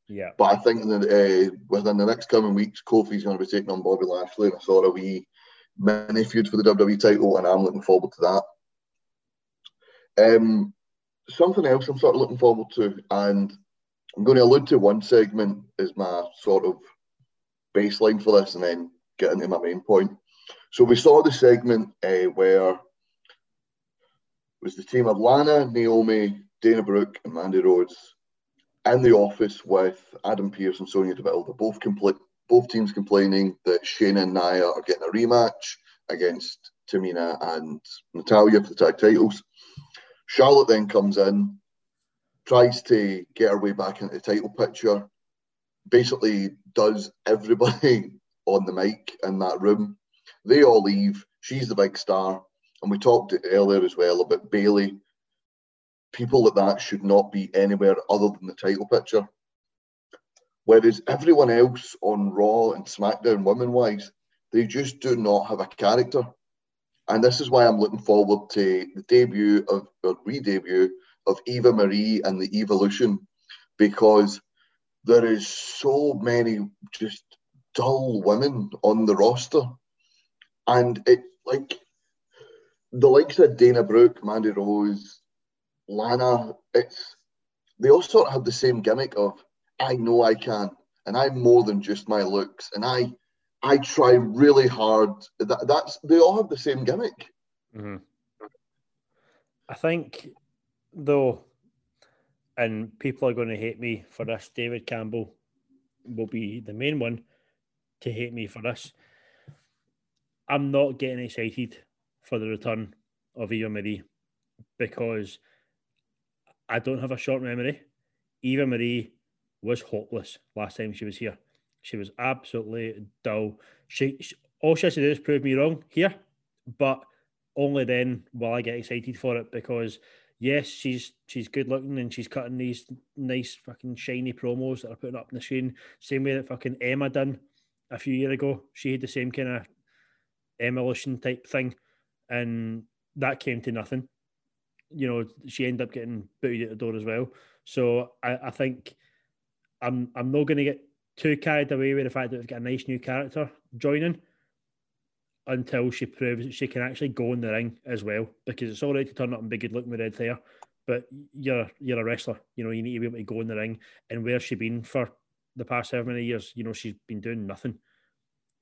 Yeah. But I think that uh, within the next coming weeks, Kofi's going to be taking on Bobby Lashley in a sort of wee mini feud for the WWE title, and I'm looking forward to that. Um, something else I'm sort of looking forward to, and I'm going to allude to one segment as my sort of baseline for this, and then get into my main point. So we saw the segment uh, where was the team of Lana, Naomi, Dana Brooke, and Mandy Rose in the office with Adam Pearce and Sonya Deville. They're both compl- both teams complaining that Shayna and Nia are getting a rematch against Tamina and Natalya for the tag titles. Charlotte then comes in, tries to get her way back into the title picture, basically does everybody on the mic in that room. They all leave. She's the big star. And we talked earlier as well about Bayley people like that should not be anywhere other than the title picture. Whereas everyone else on Raw and SmackDown, women wise, they just do not have a character. And this is why I'm looking forward to the debut of, or re debut of Eva Marie and the Evolution, because there is so many just dull women on the roster. And it, like, the likes of Dana Brooke, Mandy Rose, Lana, it's they all sort of have the same gimmick of I know I can, and I'm more than just my looks, and I I try really hard. That, that's they all have the same gimmick. Mm-hmm. I think, though, and people are going to hate me for this, David Campbell will be the main one to hate me for this. I'm not getting excited for the return of Eva Marie because I don't have a short memory. Eva Marie was hopeless last time she was here. She was absolutely dull. She, she all she has to do is prove me wrong here, but only then will I get excited for it because yes, she's she's good looking and she's cutting these nice fucking shiny promos that are putting up on the screen. Same way that fucking Emma done a few years ago. She had the same kind of emulation type thing, and that came to nothing. You know, she ended up getting booted at the door as well. So I, I think I'm I'm not going to get too carried away with the fact that we've got a nice new character joining until she proves that she can actually go in the ring as well. Because it's all right to turn up and be good looking with red hair, but you're you're a wrestler. You know, you need to be able to go in the ring. And where's she been for the past seven many years? You know, she's been doing nothing.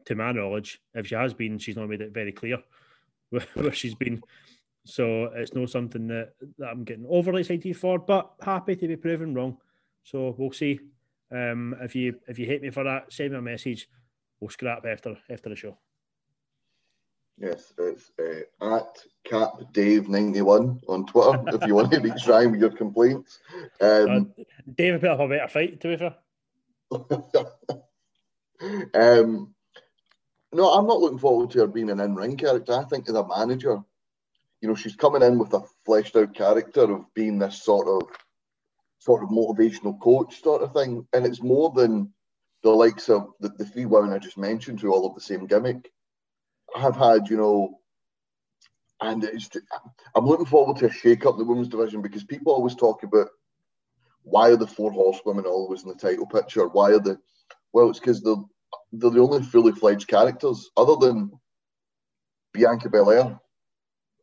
To my knowledge, if she has been, she's not made it very clear where she's been. So it's not something that, that I'm getting overly excited for, but happy to be proven wrong. So we'll see. Um, if you if you hate me for that, send me a message. We'll scrap after after the show. Yes, it's uh, at CapDave91 on Twitter if you want to reach Ryan with your complaints. Um, uh, Dave put up a better fight, to be fair. um, no, I'm not looking forward to her being an in-ring character. I think as a manager, you know, she's coming in with a fleshed out character of being this sort of sort of motivational coach sort of thing. And it's more than the likes of the, the three women I just mentioned who all have the same gimmick I have had, you know, and it's I'm looking forward to a shake up the women's division because people always talk about why are the four horsewomen always in the title picture? Why are the well, it's because they're they're the only fully fledged characters other than Bianca Belair.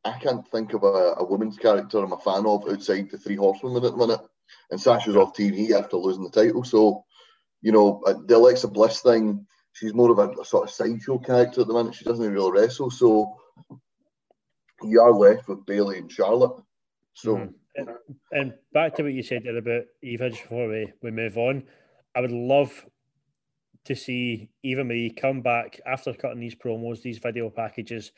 I can't think of a, a women's character I'm a fan of outside the three horsewomen at the minute. And Sasha's off TV after losing the title. So, you know, uh, the Alexa Bliss thing, she's more of a, a sort of sideshow character at the minute. She doesn't really wrestle. So you are left with Bayley and Charlotte. So mm-hmm. and, and, back to what you said there about Eva just before we, we move on. I would love to see Eva Marie come back after cutting these promos, these video packages,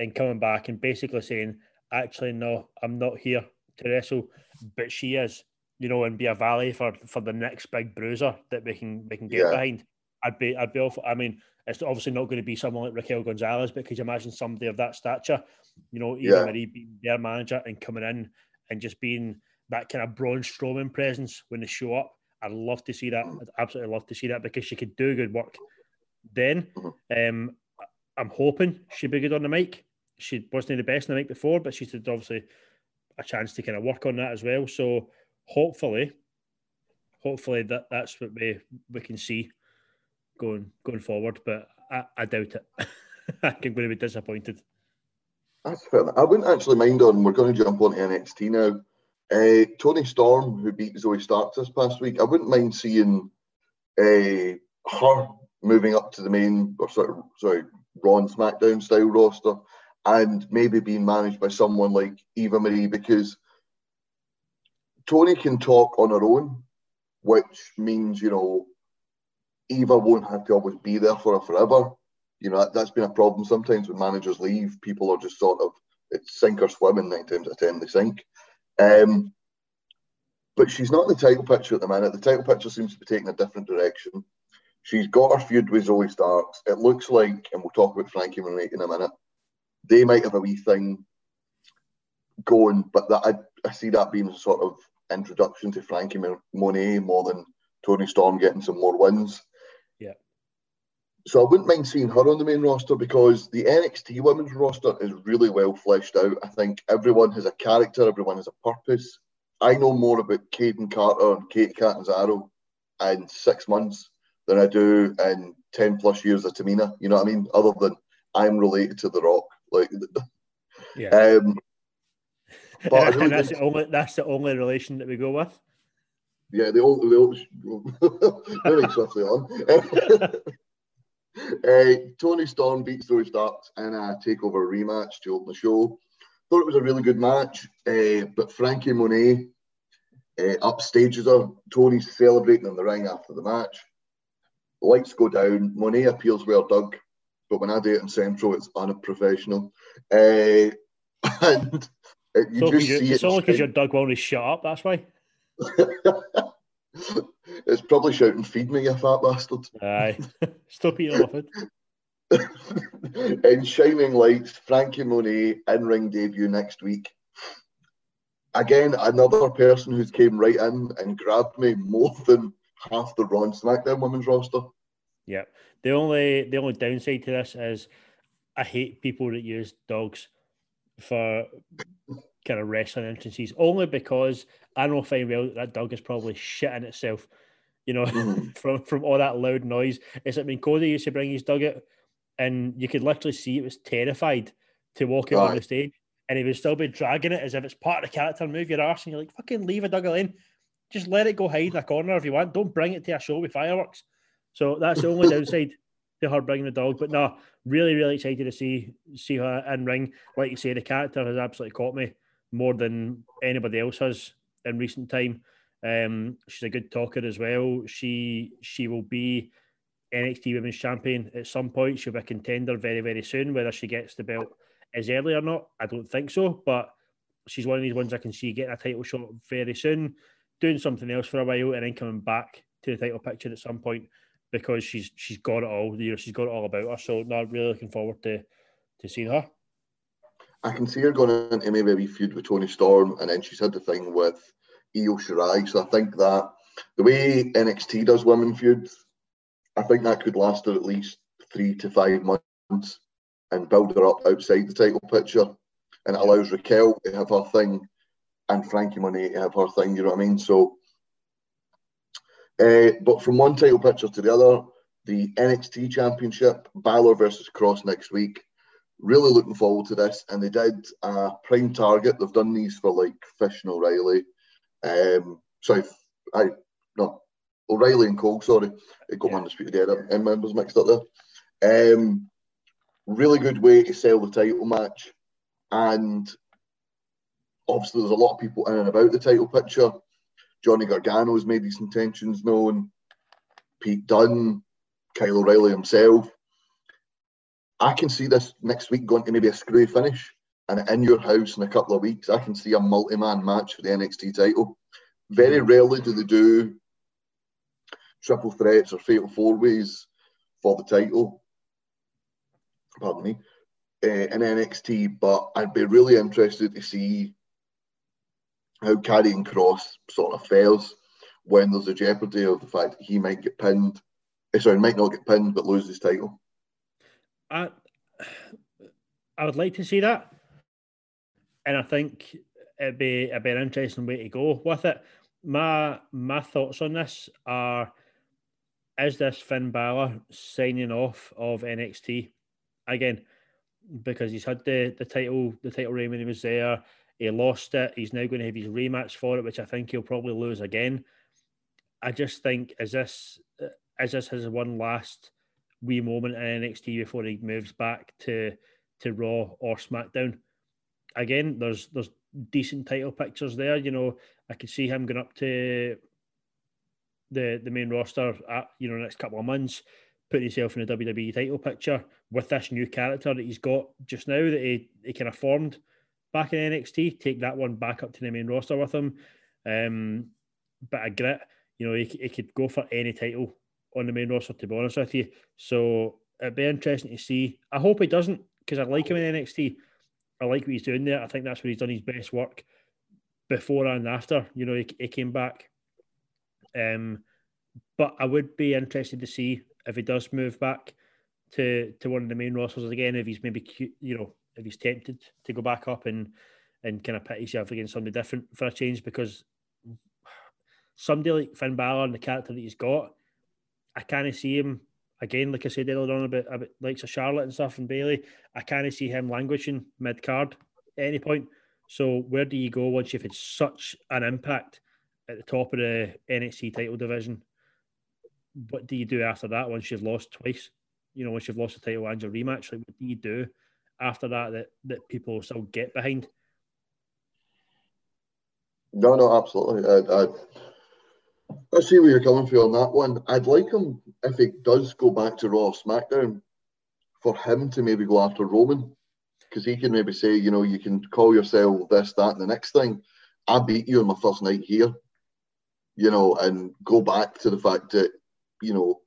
and coming back and basically saying, actually, no, I'm not here to wrestle, but she is, you know, and be a valet for for the next big bruiser that we can we can get yeah. behind. I'd be I'd be awful. I mean, it's obviously not going to be someone like Raquel Gonzalez, but could you imagine somebody of that stature, you know, even yeah. Marie being their manager and coming in and just being that kind of Braun Strowman presence when they show up? I'd love to see that. I'd absolutely love to see that because she could do good work. Then, um, I'm hoping she'd be good on the mic. She wasn't the best on the mic before, but she's obviously a chance to kind of work on that as well. So hopefully, hopefully that that's what we we can see going going forward. But I, I doubt it. I'm going to be disappointed. That's fair. I wouldn't actually mind on. We're going to jump on NXT now. Uh, Toni Storm, who beat Zoey Stark this past week, I wouldn't mind seeing uh, her moving up to the main or sort of sorry Raw and SmackDown style roster, and maybe being managed by someone like Eva Marie because Toni can talk on her own, which means you know Eva won't have to always be there for her forever. You know that, has been a problem sometimes when managers leave. People are just sort of it's sink or swim, and nine times out of ten they sink. Um, but she's not in the title picture at the minute. The title picture seems to be taking a different direction. She's got her feud with Zoey Starks. It looks like, and we'll talk about Frankie in a minute, they might have a wee thing going, but that I, I see that being a sort of introduction to Frankie Monet more than Toni Storm getting some more wins. Yeah. So I wouldn't mind seeing her on the main roster because the NXT women's roster is really well fleshed out. I think everyone has a character, everyone has a purpose. I know more about Kayden Carter and Kacy Catanzaro in six months than I do in ten plus years of Tamina. You know what I mean? Other than I'm related to The Rock, like yeah. Um, but and, that's the only that's the only relation that we go with. Yeah, the old, the old moving swiftly on. Uh, Toni Storm beats Zoey Starks in a takeover rematch to open the show. Thought it was a really good match, uh, but Frankie Monet uh, upstages her. Toni's celebrating in the ring after the match. Lights go down. Monet appeals well dug, but when I do it in Central, it's unprofessional. Uh, and you so just you, see it's it. only because your dog won't shut up. That's why. it's probably shouting, "Feed me, you fat bastard!" Aye, stop eating the food. in shining lights, Frankie Monet in ring debut next week. Again, another person who's came right in and grabbed me more than half the Raw and SmackDown women's roster. Yeah, the only the only downside to this is I hate people that use dogs for kind of wrestling entrances, only because I know fine well that, that dog is probably shitting itself. You know, mm. from from all that loud noise. It's like when Cody used to bring his dog out, and you could literally see it was terrified to walk out right. on the stage, and he would still be dragging it as if it's part of the character. Move your arse, and you're like, fucking leave a dog alone. Just let it go hide in a corner if you want. Don't bring it to a show with fireworks. So that's the only downside to her bringing the dog. But no, really, really excited to see see her in ring. Like you say, the character has absolutely caught me more than anybody else has in recent time. Um, she's a good talker as well. She she will be NXT Women's Champion at some point. She'll be a contender very very soon. Whether she gets the belt as early or not, I don't think so. But she's one of these ones I can see getting a title shot very soon, doing something else for a while, and then coming back to the title picture at some point because she's she's got it all. You know, she's got it all about her. So, not really looking forward to to seeing her. I can see her going into maybe a wee feud with Toni Storm, and then she's had the thing with Io Shirai. So I think that the way NXT does women feuds, I think that could last her at least three to five months and build her up outside the title picture. And it allows Raquel to have her thing and Frankie Monet to have her thing, you know what I mean? So, uh, but from one title picture to the other, the NXT Championship, Balor versus Kross next week really looking forward to this. And they did a prime target. They've done these for like Fish and O'Reilly. Um, sorry, I no O'Reilly and Cole. Sorry, it got yeah. my undisputed era and members mixed up there. Um, really good way to sell the title match, and obviously there's a lot of people in and about the title picture. Johnny Gargano has made his intentions known. Pete Dunne, Kyle O'Reilly himself. I can see this next week going to maybe a screwy finish. And in your house in a couple of weeks, I can see a multi man match for the NXT title. Very rarely do they do triple threats or fatal four ways for the title. Pardon me. Uh, in NXT, but I'd be really interested to see how Karrion Kross sort of fares when there's a jeopardy of the fact he might get pinned. Eh, sorry, might not get pinned, but lose his title. I I would like to see that, and I think it'd be it'd be an interesting way to go with it. My my thoughts on this are: Is this Finn Balor signing off of NXT again? Because he's had the, the title the title reign when he was there, he lost it. He's now going to have his rematch for it, which I think he'll probably lose again. I just think is this uh, is this his one last wee moment in NXT before he moves back to to Raw or SmackDown. Again, there's there's decent title pictures there. You know, I could see him going up to the the main roster at you know next couple of months, putting himself in a WWE title picture with this new character that he's got just now that he, he kind of formed back in NXT. Take that one back up to the main roster with him. Um, but I grit, you know, he, he could go for any title on the main roster, to be honest with you. So it'd be interesting to see. I hope he doesn't, because I like him in NXT. I like what he's doing there. I think that's where he's done his best work before and after. You know, he, he came back. Um, but I would be interested to see if he does move back to to one of the main rosters again. If he's maybe you know if he's tempted to go back up and and kind of pit himself against somebody different for a change because somebody like Finn Balor and the character that he's got, I kind of see him again, like I said earlier on about, about likes of Charlotte and stuff and Bayley, I kind of see him languishing mid card at any point. So where do you go once you've had such an impact at the top of the NXT title division? What do you do after that once you've lost twice? You know, once you've lost the title and your rematch, like what do you do after that that, that people still get behind? No, no, absolutely. I, I I see where you're coming from on that one. I'd like him if he does go back to Raw SmackDown for him to maybe go after Roman. because he can maybe say, you know, you can call yourself this, that, and the next thing. I beat you on my first night here, you know, and go back to the fact that, you know,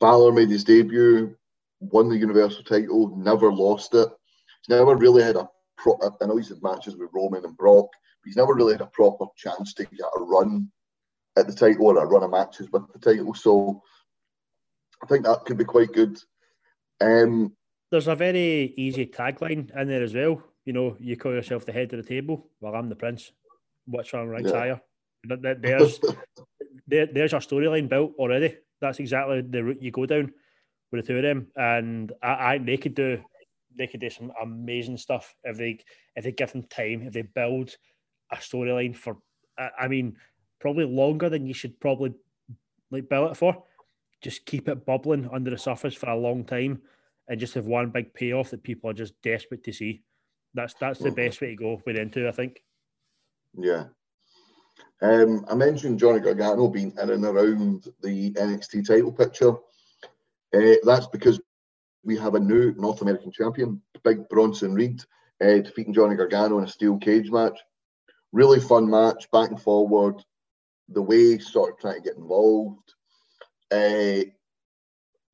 Balor made his debut, won the Universal title, never lost it. He's never really had a pro- I know he's had matches with Roman and Brock, but he's never really had a proper chance to get a run at the title or a run of matches with the title. So I think that could be quite good. Um, There's a very easy tagline in there as well. You know, you call yourself the head of the table. Well, I'm the prince. Which one ranks Yeah. higher? There's there, there's a storyline built already. That's exactly the route you go down with the two of them, and I, I they could do they could do some amazing stuff if they if they give them time if they build a storyline for I, I mean probably longer than you should probably like build it for. Just keep it bubbling under the surface for a long time, and just have one big payoff that people are just desperate to see. That's that's the Mhm. best way to go with into. I think. Yeah. Um, I mentioned Johnny Gargano being in and around the NXT title picture. Uh, that's because we have a new North American champion, Big Bronson Reed, uh, defeating Johnny Gargano in a steel cage match. Really fun match, back and forward. The way sort of trying to get involved. Uh,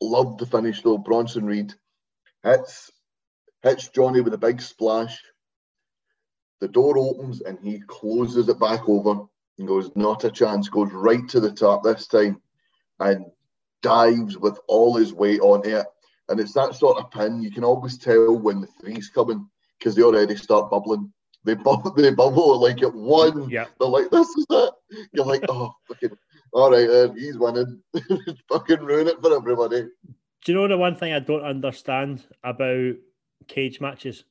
loved the finish though. Bronson Reed hits hits Johnny with a big splash. The door opens and he closes it back over and goes, not a chance, goes right to the top this time and dives with all his weight on it. And it's that sort of pin. You can always tell when the three's coming because they already start bubbling. They bubble, they bubble like at one. Yeah. They're like, this is it. You're like, oh, fucking, all right, then, he's winning. fucking ruin it for everybody. Do you know the one thing I don't understand about cage matches?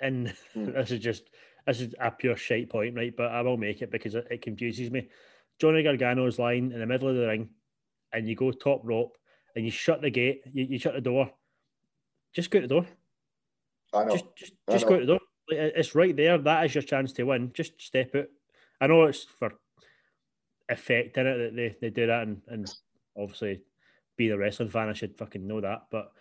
And Hmm. this is just this is a pure shite point, right? But I will make it because it, it confuses me. Johnny Gargano's lying in the middle of the ring, and you go top rope, and you shut the gate, you, you shut the door. Just go out the door. I know. Just just, I just know. go out the door. It's right there. That is your chance to win. Just step out. I know it's for effect in it that they, they do that, and, and obviously, being a wrestling fan, I should fucking know that. But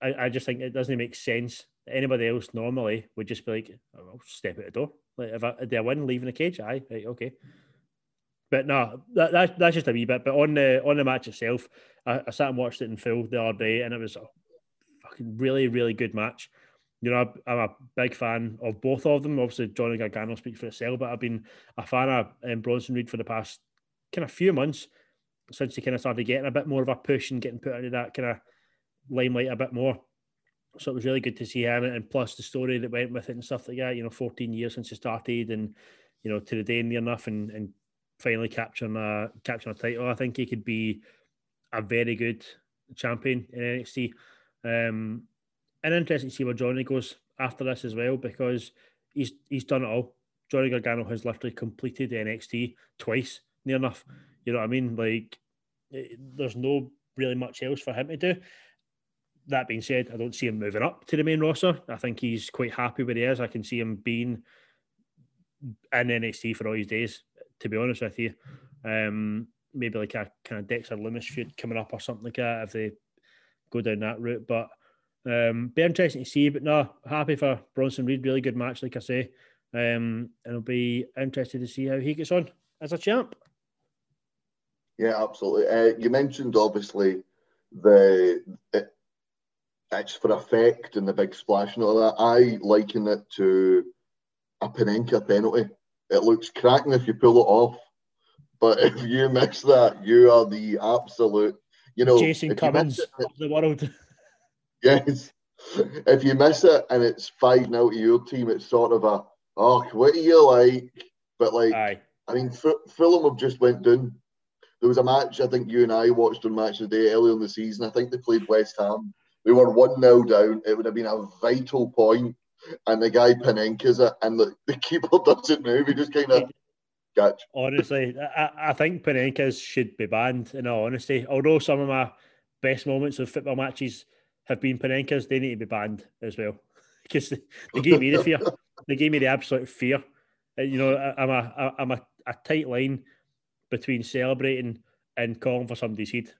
I, I just think it doesn't make sense. Anybody else normally would just be like, oh, well, step out the door. Like if I, do I win leaving the cage? Aye, right, okay. But no, that, that that's just a wee bit. But on the on the match itself, I, I sat and watched it in full the other day, and it was a fucking really really good match. You know, I'm- I'm a big fan of both of them. Obviously, Johnny Gargano speaks for itself, but I've been a fan of um, Bronson Reed for the past kind of few months since he kind of started getting a bit more of a push and getting put into that kind of limelight a bit more. So it was really good to see him, and plus the story that went with it and stuff like that. You know, 14 years since he started, and you know, to the day near enough, and, and finally capturing a capturing a title. I think he could be a very good champion in NXT. Um, and interesting to see where Johnny goes after this as well, because he's he's done it all. Johnny Gargano has literally completed NXT twice, near enough. You know what I mean? Like, eh, there's no really much else for him to do. That being said, I don't see him moving up to the main roster. I think he's quite happy where he is. I can see him being in NXT for all his days, to be honest with you. Um, maybe like a kind of Dexter Lumis feud coming up or something like that if they go down that route. But um, be interesting to see. But no, happy for Bronson Reed. Really good match, like I say. Um, and it'll be interested to see how he gets on as a champ. Yeah, absolutely. Uh, you mentioned obviously the it, it's for effect and the big splash and all that. I liken it to a Panenka penalty. It looks cracking if you pull it off, but if you miss that, you are the absolute. You know, Jason Cummings it- of the world. Yes. If you miss it and it's five now to your team, it's sort of a oh, what do you like? But like, Aye. I mean, F- Fulham have just went down. There was a match I think you and I watched on Match of the Day earlier in the season. I think they played West Ham. They were one 0 down. It would have been a vital point, and the guy Panenka's it, and the, the keeper doesn't move. He just kind of catch. Honestly, I, I think Panenkas should be banned. In all honesty, although some of my best moments of football matches have been Panenkas, they need to be banned as well because they, they gave me the fear. They gave me the absolute fear. Uh, You know, I, I'm a I'm a, a tight line between celebrating and calling for somebody's head.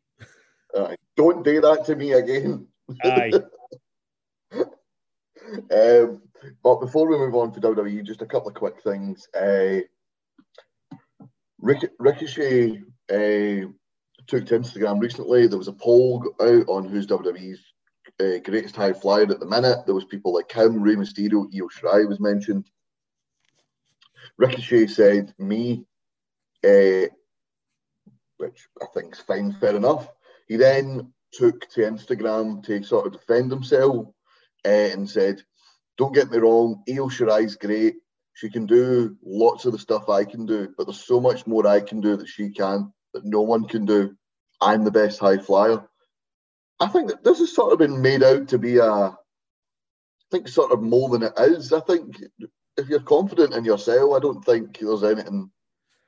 Aye. Don't do that to me again. Aye, um, but before we move on to WWE, just a couple of quick things. Uh, Ric- Ricochet uh, took to Instagram recently. There was a poll out on who's WWE's uh, greatest high flyer at the minute. There was people like him, Rey Mysterio, Io Shirai was mentioned. Ricochet said me, uh, which I think is fine, fair enough. He then took to Instagram to sort of defend himself uh, and said, "Don't get me wrong, Io Shirai's great. She can do lots of the stuff I can do, but there's so much more I can do that she can that no one can do. I'm the best high flyer." I think that this has sort of been made out to be a, I think sort of more than it is. I think if you're confident in yourself, I don't think there's anything.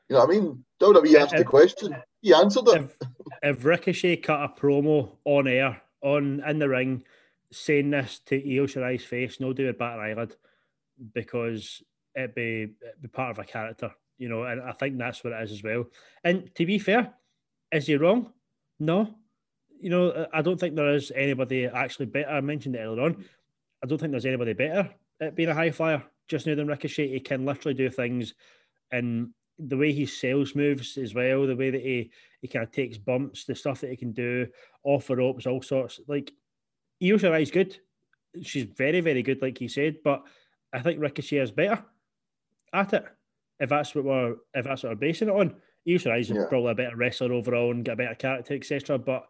You know what I mean? WWE asked the question. He answered it. If, if Ricochet cut a promo on air, on in the ring, saying this to Io Shirai's face, no do with batter eyelid, because it'd be, it'd be part of a character, you know, and I think that's what it is as well. And to be fair, is he wrong? No. You know, I don't think there is anybody actually better. I mentioned it earlier on. I don't think there's anybody better at being a high flyer just now than Ricochet. He can literally do things and the way he sells moves as well, the way that he he kind of takes bumps, the stuff that he can do off the ropes, all sorts. Like Io Shirai's good. She's very, very good, like he said, but I think Ricochet is better at it. If that's what we're if that's what we're basing it on. Io Shirai's yeah. probably a better wrestler overall and get a better character, etc. But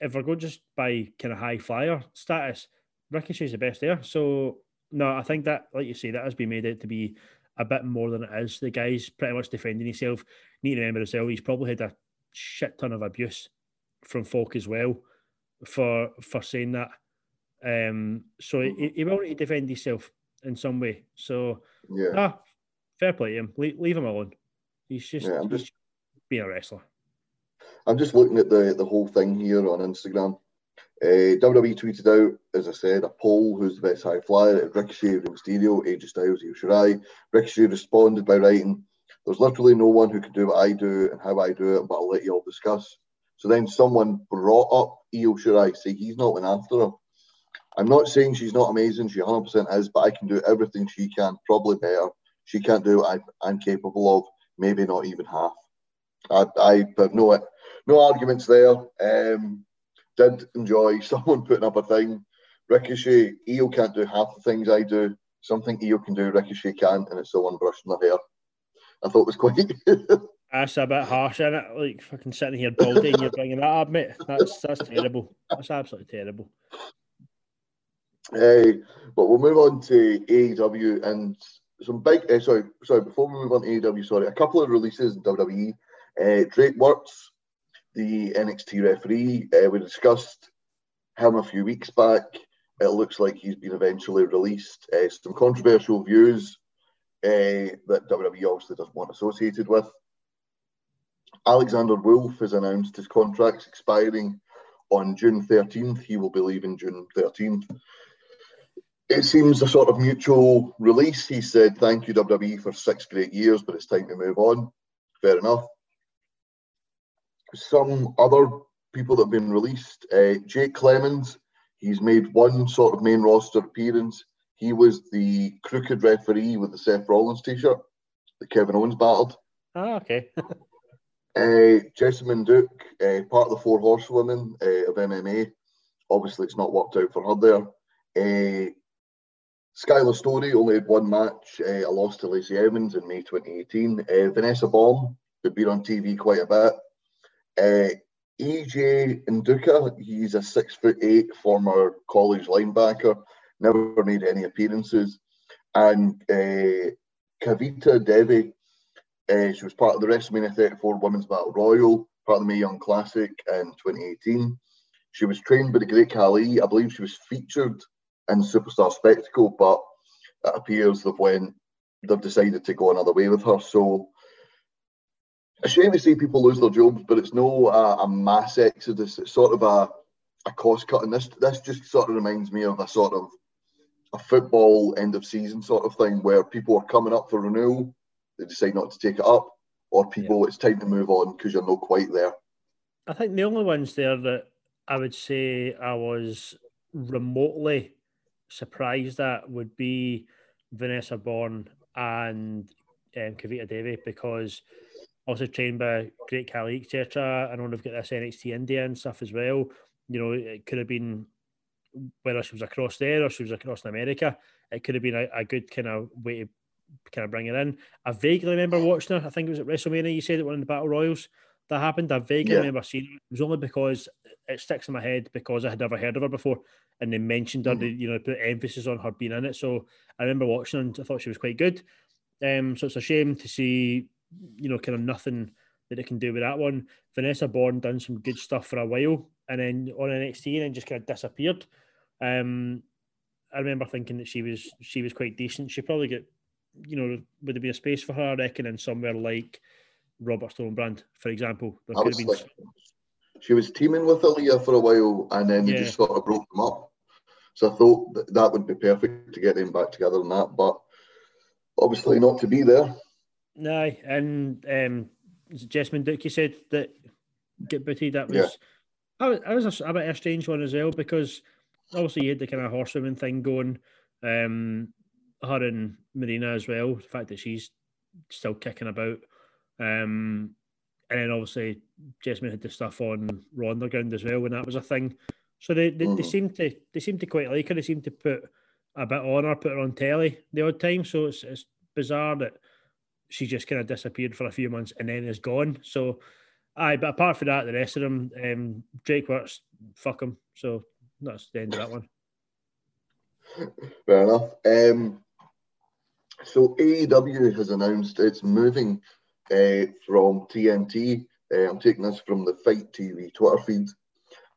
if we're going just by kind of high flyer status, Ricochet's the best there. So no, I think that, like you say, that has been made out to be a bit more than it is. The guy's pretty much defending himself. Need to remember as well, he's probably had a shit ton of abuse from folk as well for for saying that. Um, so he, he will need to defend himself in some way. So yeah, ah, fair play to him. leave, leave him alone. He's just, yeah, I'm just being a wrestler. I'm just looking at the the whole thing here on Instagram. Uh, WWE tweeted out, as I said, a poll who's the best high flyer. Ricochet, Rey Mysterio, AJ Styles, Io Shirai. Ricochet responded by writing, "There's literally no one who can do what I do and how I do it, but I'll let you all discuss." So then someone brought up Io Shirai, saying he's not went after her. I'm not saying she's not amazing. She 100% is, but I can do everything she can, probably better. She can't do what I, am capable of, maybe not even half. I, I have no no arguments there. Um, did enjoy someone putting up a thing. Ricochet, Io can't do half the things I do. Something Io can do, Ricochet can't, and it's someone brushing their hair. I thought it was quite. that's a bit harsh, isn't it? Like fucking sitting here balding, you're bringing that up, mate. That's that's terrible. That's absolutely terrible. Hey, but we'll move on to AEW and some big. Uh, sorry, sorry. Before we move on to AEW, sorry, a couple of releases in WWE. Uh, Drake Wuertz the NXT referee. Uh, we discussed him a few weeks back. It looks like he's been eventually released. Uh, some controversial views that WWE obviously doesn't want associated with. Alexander Wolf has announced his contract's expiring on June 13th. He will be leaving June 13th. It seems a sort of mutual release. He said, Thank you, WWE, for six great years, but it's time to move on. Fair enough some other people that have been released. Uh, Jake Clemens, he's made one sort of main roster appearance. He was the crooked referee with the Seth Rollins t-shirt that Kevin Owens battled. Oh, okay. uh, Jessamyn Duke, uh, part of the Four Horsewomen uh, of MMA. Obviously, it's not worked out for her there. Uh, Skylar Story only had one match, uh, a loss to Lacey Evans in May 2018. Uh, Vanessa Borne, who'd been on TV quite a bit, EJ Nduka, he's a six foot eight former college linebacker, never made any appearances. And Kavita Devi, uh, she was part of the WrestleMania 34 Women's Battle Royal, part of the Mae Young Classic in 2018. She was trained by the Great Khali. I believe she was featured in Superstar Spectacle, but it appears that when they've decided to go another way with her. So a shame to see people lose their jobs, but it's no uh, a mass exodus. It's sort of a, a cost cutting. This this just sort of reminds me of a sort of a football end of season sort of thing where people are coming up for renewal, they decide not to take it up, or people yeah. it's time to move on because you're not quite there. I think the only ones there that I would say I was remotely surprised at would be Vanessa Borne and um, Kavita Devi because also trained by Great Khali, etc. I know they've got this NXT India and stuff as well. You know, it could have been whether she was across there or she was across in America. It could have been a, a good kind of way to kind of bring her in. I vaguely remember watching her. I think it was at WrestleMania. You said it one of the Battle Royals that happened. I vaguely yeah. remember seeing it. It was only because it sticks in my head because I had never heard of her before, and they mentioned her. Mm. They, you know, put emphasis on her being in it. So I remember watching her and I thought she was quite good. Um, so it's a shame to see, you know, kind of nothing that they can do with that one. Vanessa Borne done some good stuff for a while, and then on NXT, and then just kind of disappeared. Um, I remember thinking that she was she was quite decent. She probably get, you know, would there be a space for her? I reckon in somewhere like Robert Stone Brand, for example. There could have been. Like, she was teaming with Aliyah for a while, and then they yeah. just sort of broke them up. So I thought that, that would be perfect to get them back together and that, but obviously not to be there. No, and um, Jessamyn Duke, you said that get booted. That was, yeah. that was, a, a bit of a strange one as well because obviously you had the kind of horsewoman thing going. Um, her and Marina as well. The fact that she's still kicking about. Um, and then obviously Jessamyn had the stuff on Raw Underground as well when that was a thing. So they they, mm. they seem to they seem to quite like her. They seem to put a bit on her, put her on telly the odd time. So it's it's bizarre that she just kind of disappeared for a few months and then is gone. So, aye, but apart from that, the rest of them, um, Drake Wuertz, fuck him. So that's the end of that one. Fair enough. Um, so AEW has announced it's moving uh, from TNT. Uh, I'm taking this from the FITE TV Twitter feed.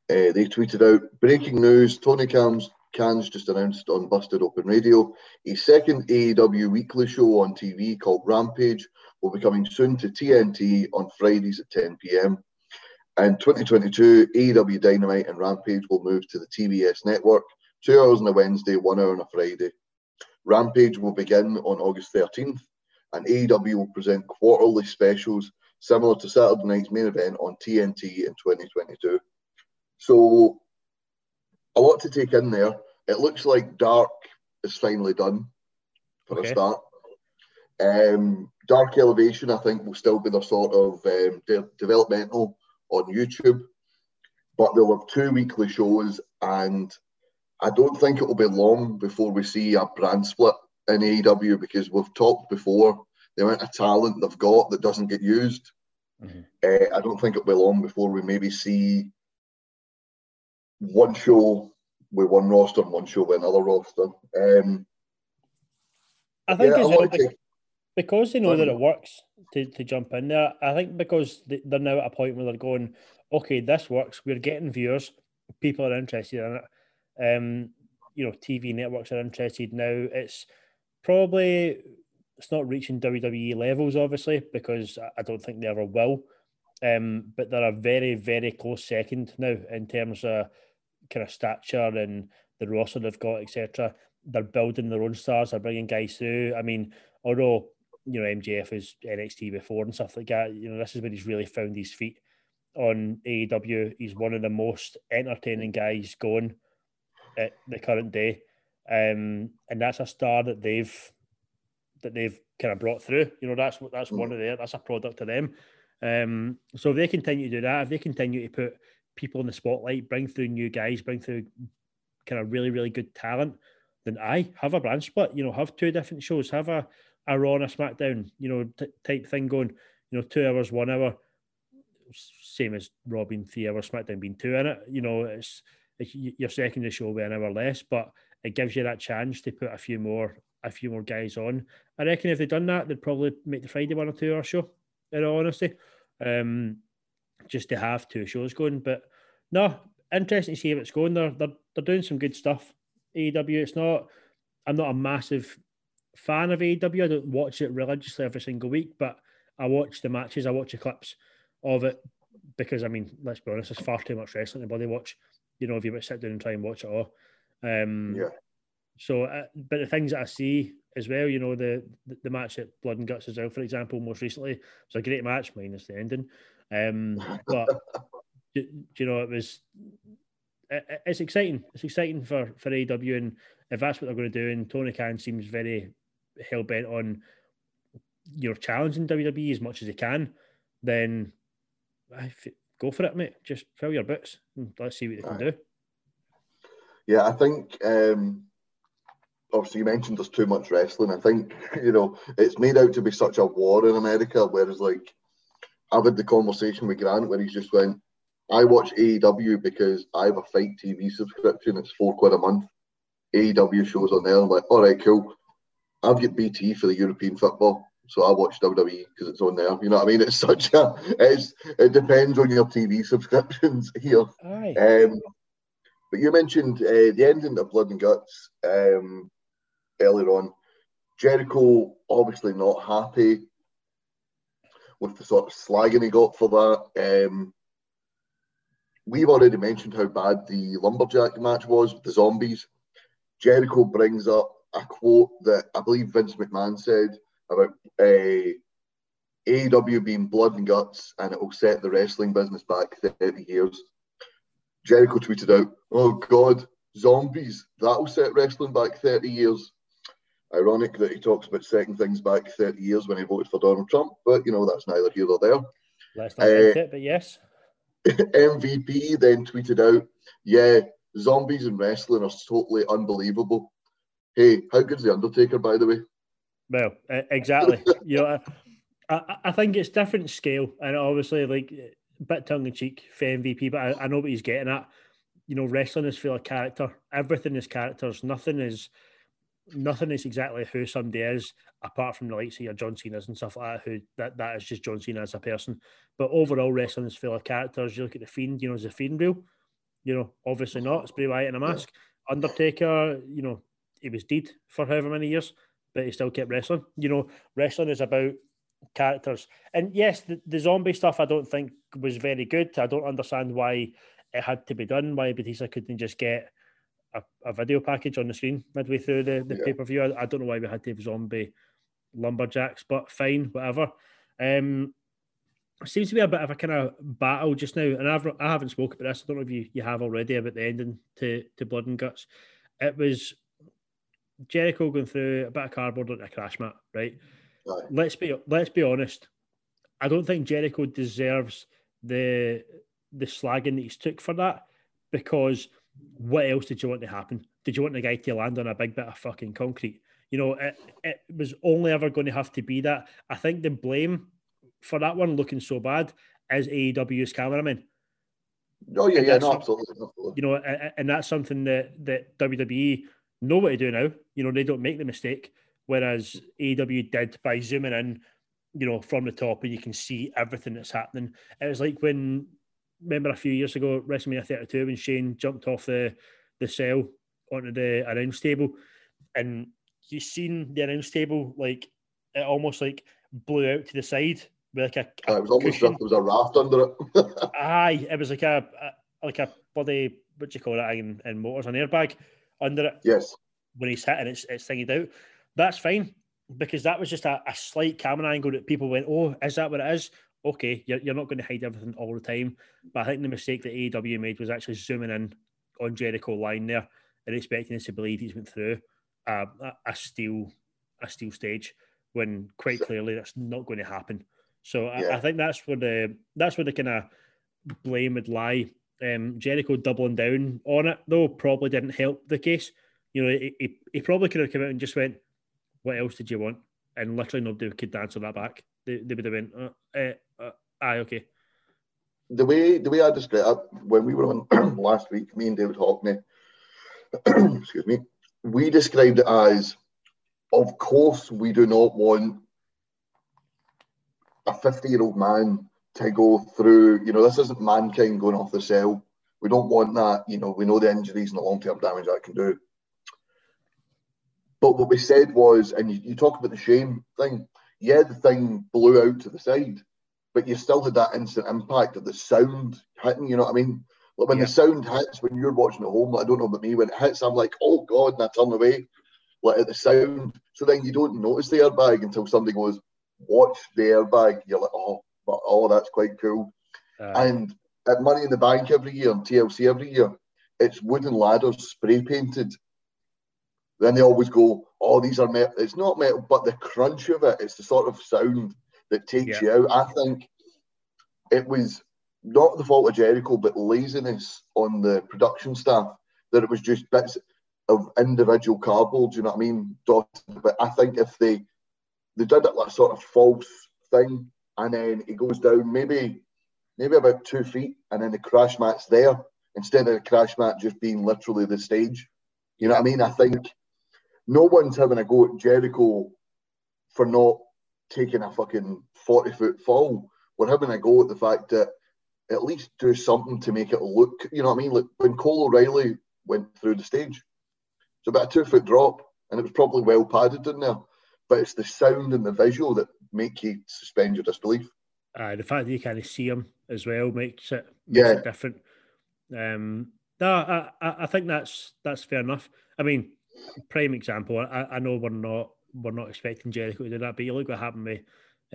Uh, they tweeted out breaking news: Tony Khan's Khan's just announced on Busted Open Radio a second AEW weekly show on TV called Rampage will be coming soon to TNT on Fridays at 10 p.m. And 2022 AEW Dynamite and Rampage will move to the TBS network, two hours on a Wednesday, one hour on a Friday. Rampage will begin on August 13th, and AEW will present quarterly specials similar to Saturday night's main event on TNT in 2022. So a lot to take in there. It looks like Dark is finally done for okay. a start. Um, Dark Elevation, I think, will still be the sort of um, de- developmental on YouTube, but they'll have two weekly shows, and I don't think it will be long before we see a brand split in AEW because we've talked before the amount of talent they've got that doesn't get used. Mm-hmm. Uh, I don't think it'll be long before we maybe see one show with one roster and one show with another roster. Um, I think yeah, well, because, because they know that it works to, to jump in there. I think because they're now at a point where they're going, okay, this works. We're getting viewers. People are interested in it. Um, you know, TV networks are interested now. It's probably it's not reaching WWE levels, obviously, because I don't think they ever will. Um, but they're a very, very close second now in terms of kind of stature and the roster they've got, etc. They're building their own stars. They're bringing guys through. I mean, although you know MJF was NXT before and stuff like that, you know this is where he's really found his feet on AEW. He's one of the most entertaining guys going at the current day, um, and that's a star that they've that they've kind of brought through. You know, that's that's mm. one of their that's a product to them. Um, so if they continue to do that, if they continue to put people in the spotlight, bring through new guys, bring through kind of really, really good talent, then I have a brand split. You know, have two different shows, have a, a Raw and a SmackDown, you know, t- type thing going. You know, two hours, one hour, same as Raw being three hours, SmackDown being two in it. You know, it's your secondary show will be an hour less, but it gives you that chance to put a few more a few more guys on. I reckon if they'd done that, they'd probably make the Friday one or two hour show. In all honesty, um, just to have two shows going. But no, interesting to see how it's going. They're they're, they're doing some good stuff. AEW. It's not. I'm not a massive fan of AEW. I don't watch it religiously every single week, but I watch the matches. I watch the clips of it because I mean, let's be honest, there's far too much wrestling to body watch. You know, if you sit down and try and watch it all. Um, yeah. So, uh, but the things that I see as well, you know, the the match at Blood and Guts as well, for example, most recently, it was a great match, minus the ending. Um, but you know, it was it's exciting. It's exciting for for AEW, and if that's what they're going to do, and Tony Khan seems very hell bent on you know challenging WWE as much as he can, then go for it, mate. Just fill your boots and let's see what they can do. Yeah, I think um, obviously you mentioned there's too much wrestling. I think you know it's made out to be such a war in America, whereas like I've had the conversation with Grant where he's just went, I watch AEW because I have a FITE TV subscription. It's four quid a month. AEW shows on there. I'm like, all right, cool. I've got BT for the European football, so I watch WWE because it's on there. You know what I mean? It's such a. It's it depends on your TV subscriptions here. Aye. Um, but you mentioned uh, the ending of Blood and Guts um, earlier on. Jericho obviously not happy with the sort of slagging he got for that. Um, we've already mentioned how bad the lumberjack match was with the zombies. Jericho brings up a quote that I believe Vince McMahon said about uh, AEW being blood and guts and it will set the wrestling business back 30 years. Jericho tweeted out, Oh God, zombies, that'll set wrestling back 30 years. Ironic that he talks about setting things back 30 years when he voted for Donald Trump, but you know, that's neither here nor there. Let's not uh, it, but yes. MVP then tweeted out, Yeah, zombies and wrestling are totally unbelievable. Hey, how good's The Undertaker, by the way? Well, exactly. you know, I, I think it's different scale, and obviously, like, a bit tongue in cheek for MVP, but I, I know what he's getting at. You know, wrestling is full of character. Everything is characters. Nothing is nothing is exactly who somebody is, apart from the likes of your John Cena's and stuff like that. Who that that is just John Cena as a person. But overall, wrestling is full of characters. You look at the Fiend. You know, is the Fiend real? You know, obviously not. It's Bray Wyatt in a mask. Undertaker. You know, he was dead for however many years, but he still kept wrestling. You know, wrestling is about characters. And yes, the, the zombie stuff I don't think was very good. I don't understand why it had to be done. Why Batista couldn't just get a, a video package on the screen midway through the, the yeah. pay per view. I, I, don't know why we had to have zombie lumberjacks, but fine, whatever. Um, seems to be a bit of a kind of battle just now, and I've I haven't spoken about this. I don't know if you, you have already about the ending to to Blood and Guts. It was Jericho going through a bit of cardboard on a crash mat, right? right? Let's be let's be honest. I don't think Jericho deserves the the slagging that he's took for that because what else did you want to happen? Did you want the guy to land on a big bit of fucking concrete? You know, it, it was only ever going to have to be that. I think the blame for that one looking so bad is AEW's cameraman. Oh yeah, yeah, no, absolutely, absolutely. You know, and, and that's something that that WWE know what to do now. You know, they don't make the mistake. Whereas AEW did by zooming in, you know, from the top and you can see everything that's happening. It was like when remember a few years ago, WrestleMania 32, when Shane jumped off the the cell onto the announce table, and you seen the announce table like it almost like blew out to the side with like a. a it was almost like there was a raft under it. Aye, it was like a, a like a bloody what do you call it in, in motors an airbag under it. Yes. When he's hitting, it's it's thingy out. That's fine because that was just a, a slight camera angle that people went, "Oh, is that what it is?" Okay, you're, you're not going to hide everything all the time, but I think the mistake that AEW made was actually zooming in on Jericho line there and expecting us to believe he's went through a, a steel a steel stage when quite clearly that's not going to happen. So yeah. I, I, think that's where the that's where the kind of blame would lie. Um, Jericho doubling down on it though probably didn't help the case. You know, he, he, he probably could have come out and just went, "What else did you want?" And literally nobody could answer that back. They, they would have went, uh, uh, uh, "Aye, okay." The way the way I described it when we were on last week, me and David Hockney, excuse me, we described it as, of course, we do not want a 50 year old man to go through, you know, this isn't mankind going off the cell. We don't want that. You know, we know the injuries and the long term damage that can do. But what we said was, and you, you talk about the Shane thing, yeah, the thing blew out to the side, but you still had that instant impact of the sound hitting, you know what I mean? Like when yeah. the sound hits, when you're watching at home, I don't know about me, when it hits, I'm like, oh God, and I turn away, like at the sound. So then you don't notice the airbag until somebody goes, watch the airbag. You're like, oh, oh, that's quite cool. Uh, and at Money in the Bank every year and TLC every year, it's wooden ladders spray painted. Then they always go, "Oh, these are metal." It's not metal, but the crunch of it, it's the sort of sound that takes yeah. you out. I think it was not the fault of Jericho, but laziness on the production staff that it was just bits of individual cardboard. You know what I mean? But I think if they they did it like sort of false thing, and then it goes down maybe maybe about two feet, and then the crash mat's there instead of the crash mat just being literally the stage. You know what I mean? I think no one's having a go at Jericho for not taking a fucking 40 foot fall. We're having a go at the fact that at least do something to make it look, you know what I mean? Like when Cole O'Reilly went through the stage, it's about a two foot drop and it was probably well padded in there. But it's the sound and the visual that make you suspend your disbelief. Uh, the fact that you kind of see them as well makes it, makes yeah. it different. Um, no, I, I think that's that's fair enough. I mean, prime example. I, I know we're not we're not expecting Jericho to do that, but you look what happened with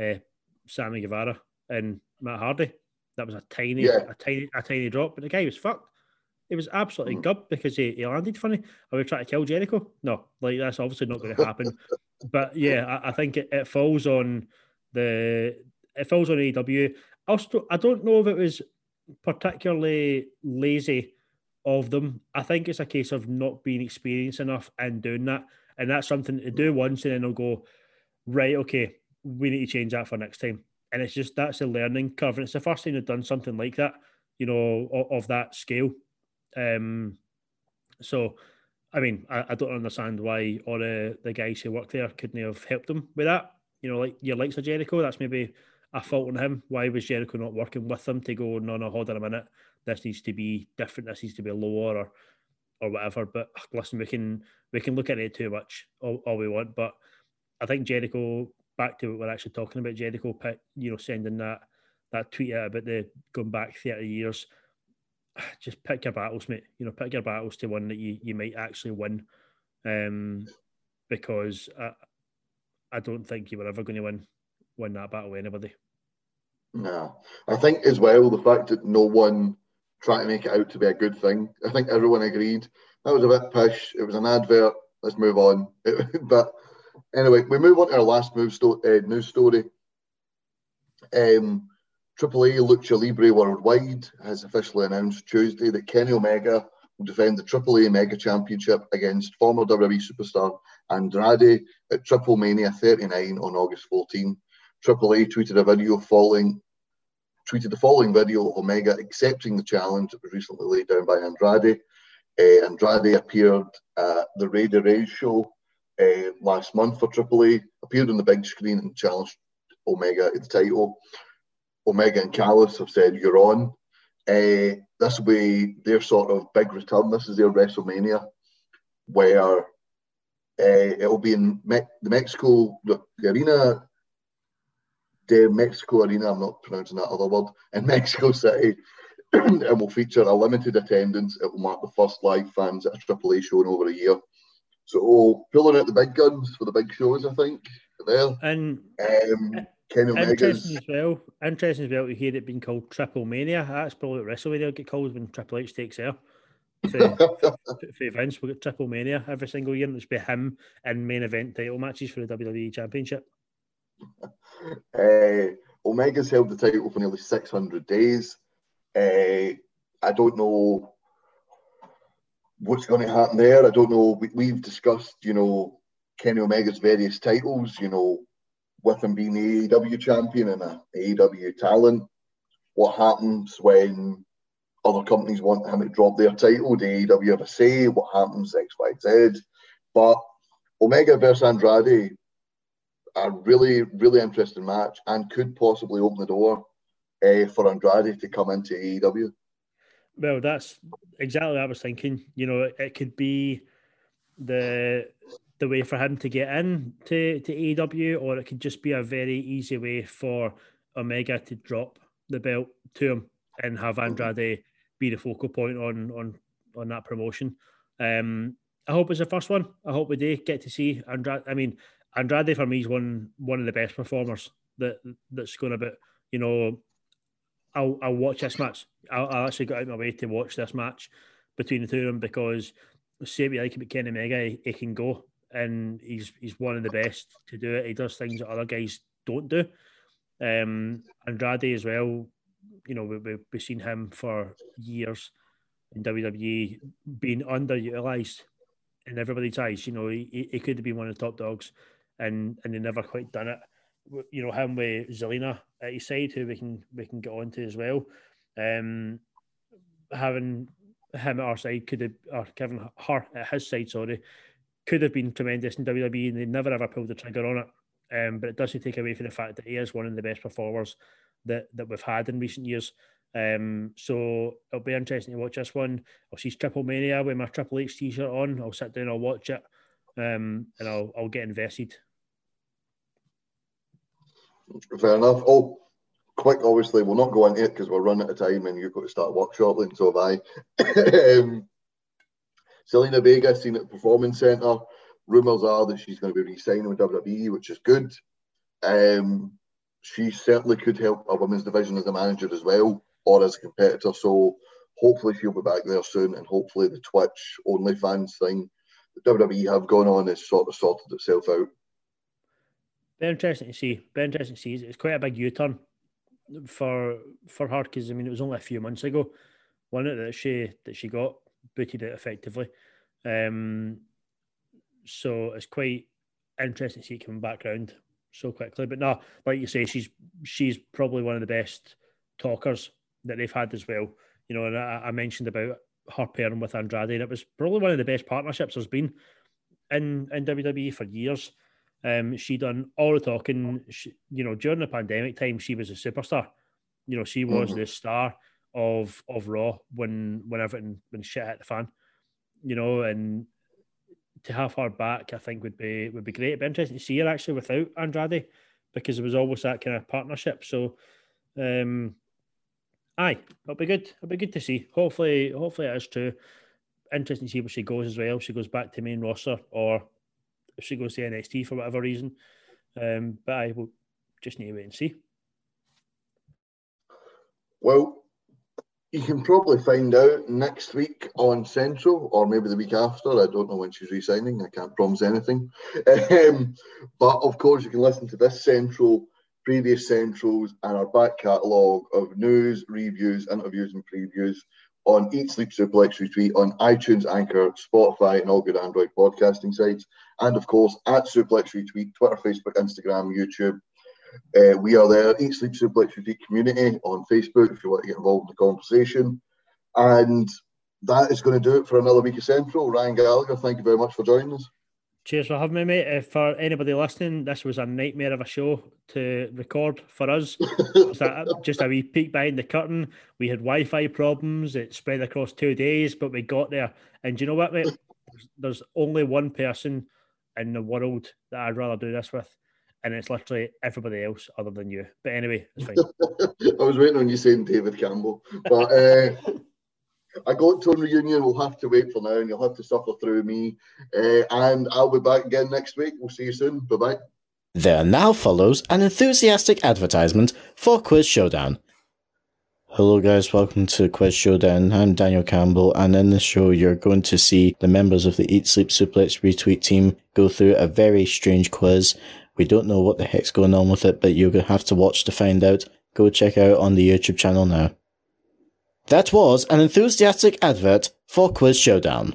uh, Sammy Guevara and Matt Hardy. That was a tiny, yeah. a tiny, a tiny drop, but the guy was fucked. It was absolutely mm. because he, he landed funny. Are we trying to kill Jericho? No, like that's obviously not going to happen. but yeah, I, I think it, it, falls on the it falls on AEW. Also, I don't know if it was particularly lazy of them. I think it's a case of not being experienced enough and doing that, and that's something to do once, and then they'll go, right, okay, we need to change that for next time and it's just that's a learning curve. And it's the first time they've done something like that, you know, of, of that scale. Um, so, I mean, I, I, don't understand why all the, the guys who work there couldn't have helped them with that. You know, like your likes of Jericho, that's maybe a fault on him. Why was Jericho not working with them to go, no, no, hold on a minute, this needs to be different, this needs to be lower or or whatever. But listen, we can we can look at it too much all, all we want. But I think Jericho back to what we're actually talking about, Jericho, you know, sending that that tweet out about the going back 30 years. Just pick your battles, mate. You know, pick your battles to one that you, you might actually win. Um, because I, I don't think you were ever going to win win that battle with anybody. No. I think as well the fact that no one tried to make it out to be a good thing. I think everyone agreed. That was a bit push. It was an advert. Let's move on. but Anyway, we move on to our last move sto- uh, news story. Um, AAA Lucha Libre Worldwide has officially announced Tuesday that Kenny Omega will defend the AAA Mega Championship against former WWE superstar Andrade at Triple Mania 39 on August 14. AAA tweeted a video following tweeted the following video of Omega accepting the challenge that was recently laid down by Andrade. Uh, Andrade appeared at the Rey de Reyes show uh, last month for AAA, appeared on the big screen and challenged Omega at the title. Omega and Callis have said, You're on. Uh, this will be their sort of big return. This is their WrestleMania, where uh, it'll be in Me- the Mexico, the, the arena, the Mexico Arena, I'm not pronouncing that other word, in Mexico City. and will feature a limited attendance. It will mark the first live fans at a AAA show in over a year. So pulling out the big guns for the big shows, I think. There. And um, Kenny Interesting as well. Interesting as well to hear it being called Triple Mania. That's probably what WrestleMania will get called when Triple H takes there. For, for, for Vince, we'll get Triple Mania every single year, and it's be him in main event title matches for the WWE Championship. Uh, Omega's held the title for nearly 600 days. Uh, I don't know what's going to happen there. I don't know. We, have discussed, you know, Kenny Omega's various titles, you know, with him being the AEW champion and a AEW talent. What happens when other companies want him to drop their title? Do AEW a say? What happens X, Y, Z? But Omega versus Andrade, a really, really interesting match and could possibly open the door uh, for Andrade to come into AEW. Well, that's exactly what I was thinking. You know, it could be the the way for him to get in to, to AEW, or it could just be a very easy way for Omega to drop the belt to him and have mm-hmm. Andrade be the focal point on on on that promotion. Um, I hope it's the first one. I hope we do get to see Andrade. I mean, Andrade for me is one one of the best performers that that's going to be. You know, I'll, I'll watch this match. I'll, I'll, actually go out my way to watch this match between the two of them because say we like about Kenny Omega, he, he, can go and he's he's one of the best to do it. He does things that other guys don't do. Um, Andrade as well, you know, we, we, we've seen him for years in WWE being underutilized in everybody's eyes. You know, he, he could have been one of the top dogs, and and they never quite done it. You know, him with Zelina at his side, who we can we can get on to as well. Um, having him at our side could have, or Kevin her at his side, sorry, could have been tremendous in WWE, and they never ever pulled the trigger on it. Um, but it doesn't take away from the fact that he is one of the best performers that that we've had in recent years. Um, so it'll be interesting to watch this one. I'll see Triple Mania with my Triple H t-shirt on. I'll sit down, I'll watch it, um, and I'll I'll get invested. Fair enough. Oh, quick, obviously, we'll not go into it because we're running out of time and you've got to start work shortly, and so have I. um, Zelina Vega seen at the Performance Centre. Rumours are that she's going to be re-signing with WWE, which is good. Um, she certainly could help a women's division as a manager as well or as a competitor. So hopefully she'll be back there soon, and hopefully the Twitch OnlyFans thing that WWE have gone on has sort of sorted itself out. Very interesting to see. Very interesting to see. It's quite a big U-turn for for her because I mean it was only a few months ago, one that she that she got booted it effectively. Um, so it's quite interesting to see it coming back around so quickly. But no, like you say, she's she's probably one of the best talkers that they've had as well. You know, and I, I mentioned about her pairing with Andrade, and it was probably one of the best partnerships there's been in in WWE for years. Um, she done all the talking. She, you know, during the pandemic time, she was a superstar. You know, she was mm-hmm. the star of of Raw when when everything when shit hit the fan. You know, and to have her back, I think would be would be great. It'd be interesting to see her actually without Andrade because it was always that kind of partnership. So, um, aye, it'll be good. It'll be good to see. Hopefully, hopefully it is true. Interesting to see where she goes as well. She goes back to main roster or if she goes to NXT for whatever reason. Um, but I will just need to wait and see. Well, you can probably find out next week on Central or maybe the week after. I don't know when she's resigning. I can't promise anything. Um, but of course, you can listen to this Central, previous Centrals, and our back catalogue of news, reviews, interviews, and previews on Eat Sleep Suplex Retweet on iTunes, Anchor, Spotify, and all good Android podcasting sites. And of course, at Suplex Retweet, Twitter, Facebook, Instagram, YouTube, uh, we are there, Eat Sleep Suplex Retweet community on Facebook if you want to get involved in the conversation. And that is going to do it for another week of Central. Ryan Gallagher, thank you very much for joining us. Cheers for having me, mate. If for anybody listening, this was a nightmare of a show to record for us. just a wee peek behind the curtain. We had Wi Fi problems. It spread across two days, but we got there. And do you know what, mate? There's only one person in the world that I'd rather do this with and it's literally everybody else other than you. But anyway, it's fine. I was waiting on you saying David Campbell, but uh, I got to a reunion. We'll have to wait for now, and you'll have to suffer through me. Uh, and I'll be back again next week. We'll see you soon. Bye bye. There now follows an enthusiastic advertisement for Quiz Showdown. Hello, guys. Welcome to Quiz Showdown. I'm Daniel Campbell, and in this show, you're going to see the members of the Eat Sleep Suplex Retweet team go through a very strange quiz we don't know what the heck's going on with it, but you're going to have to watch to find out. Go check out on the YouTube channel now. That was an enthusiastic advert for Quiz Showdown.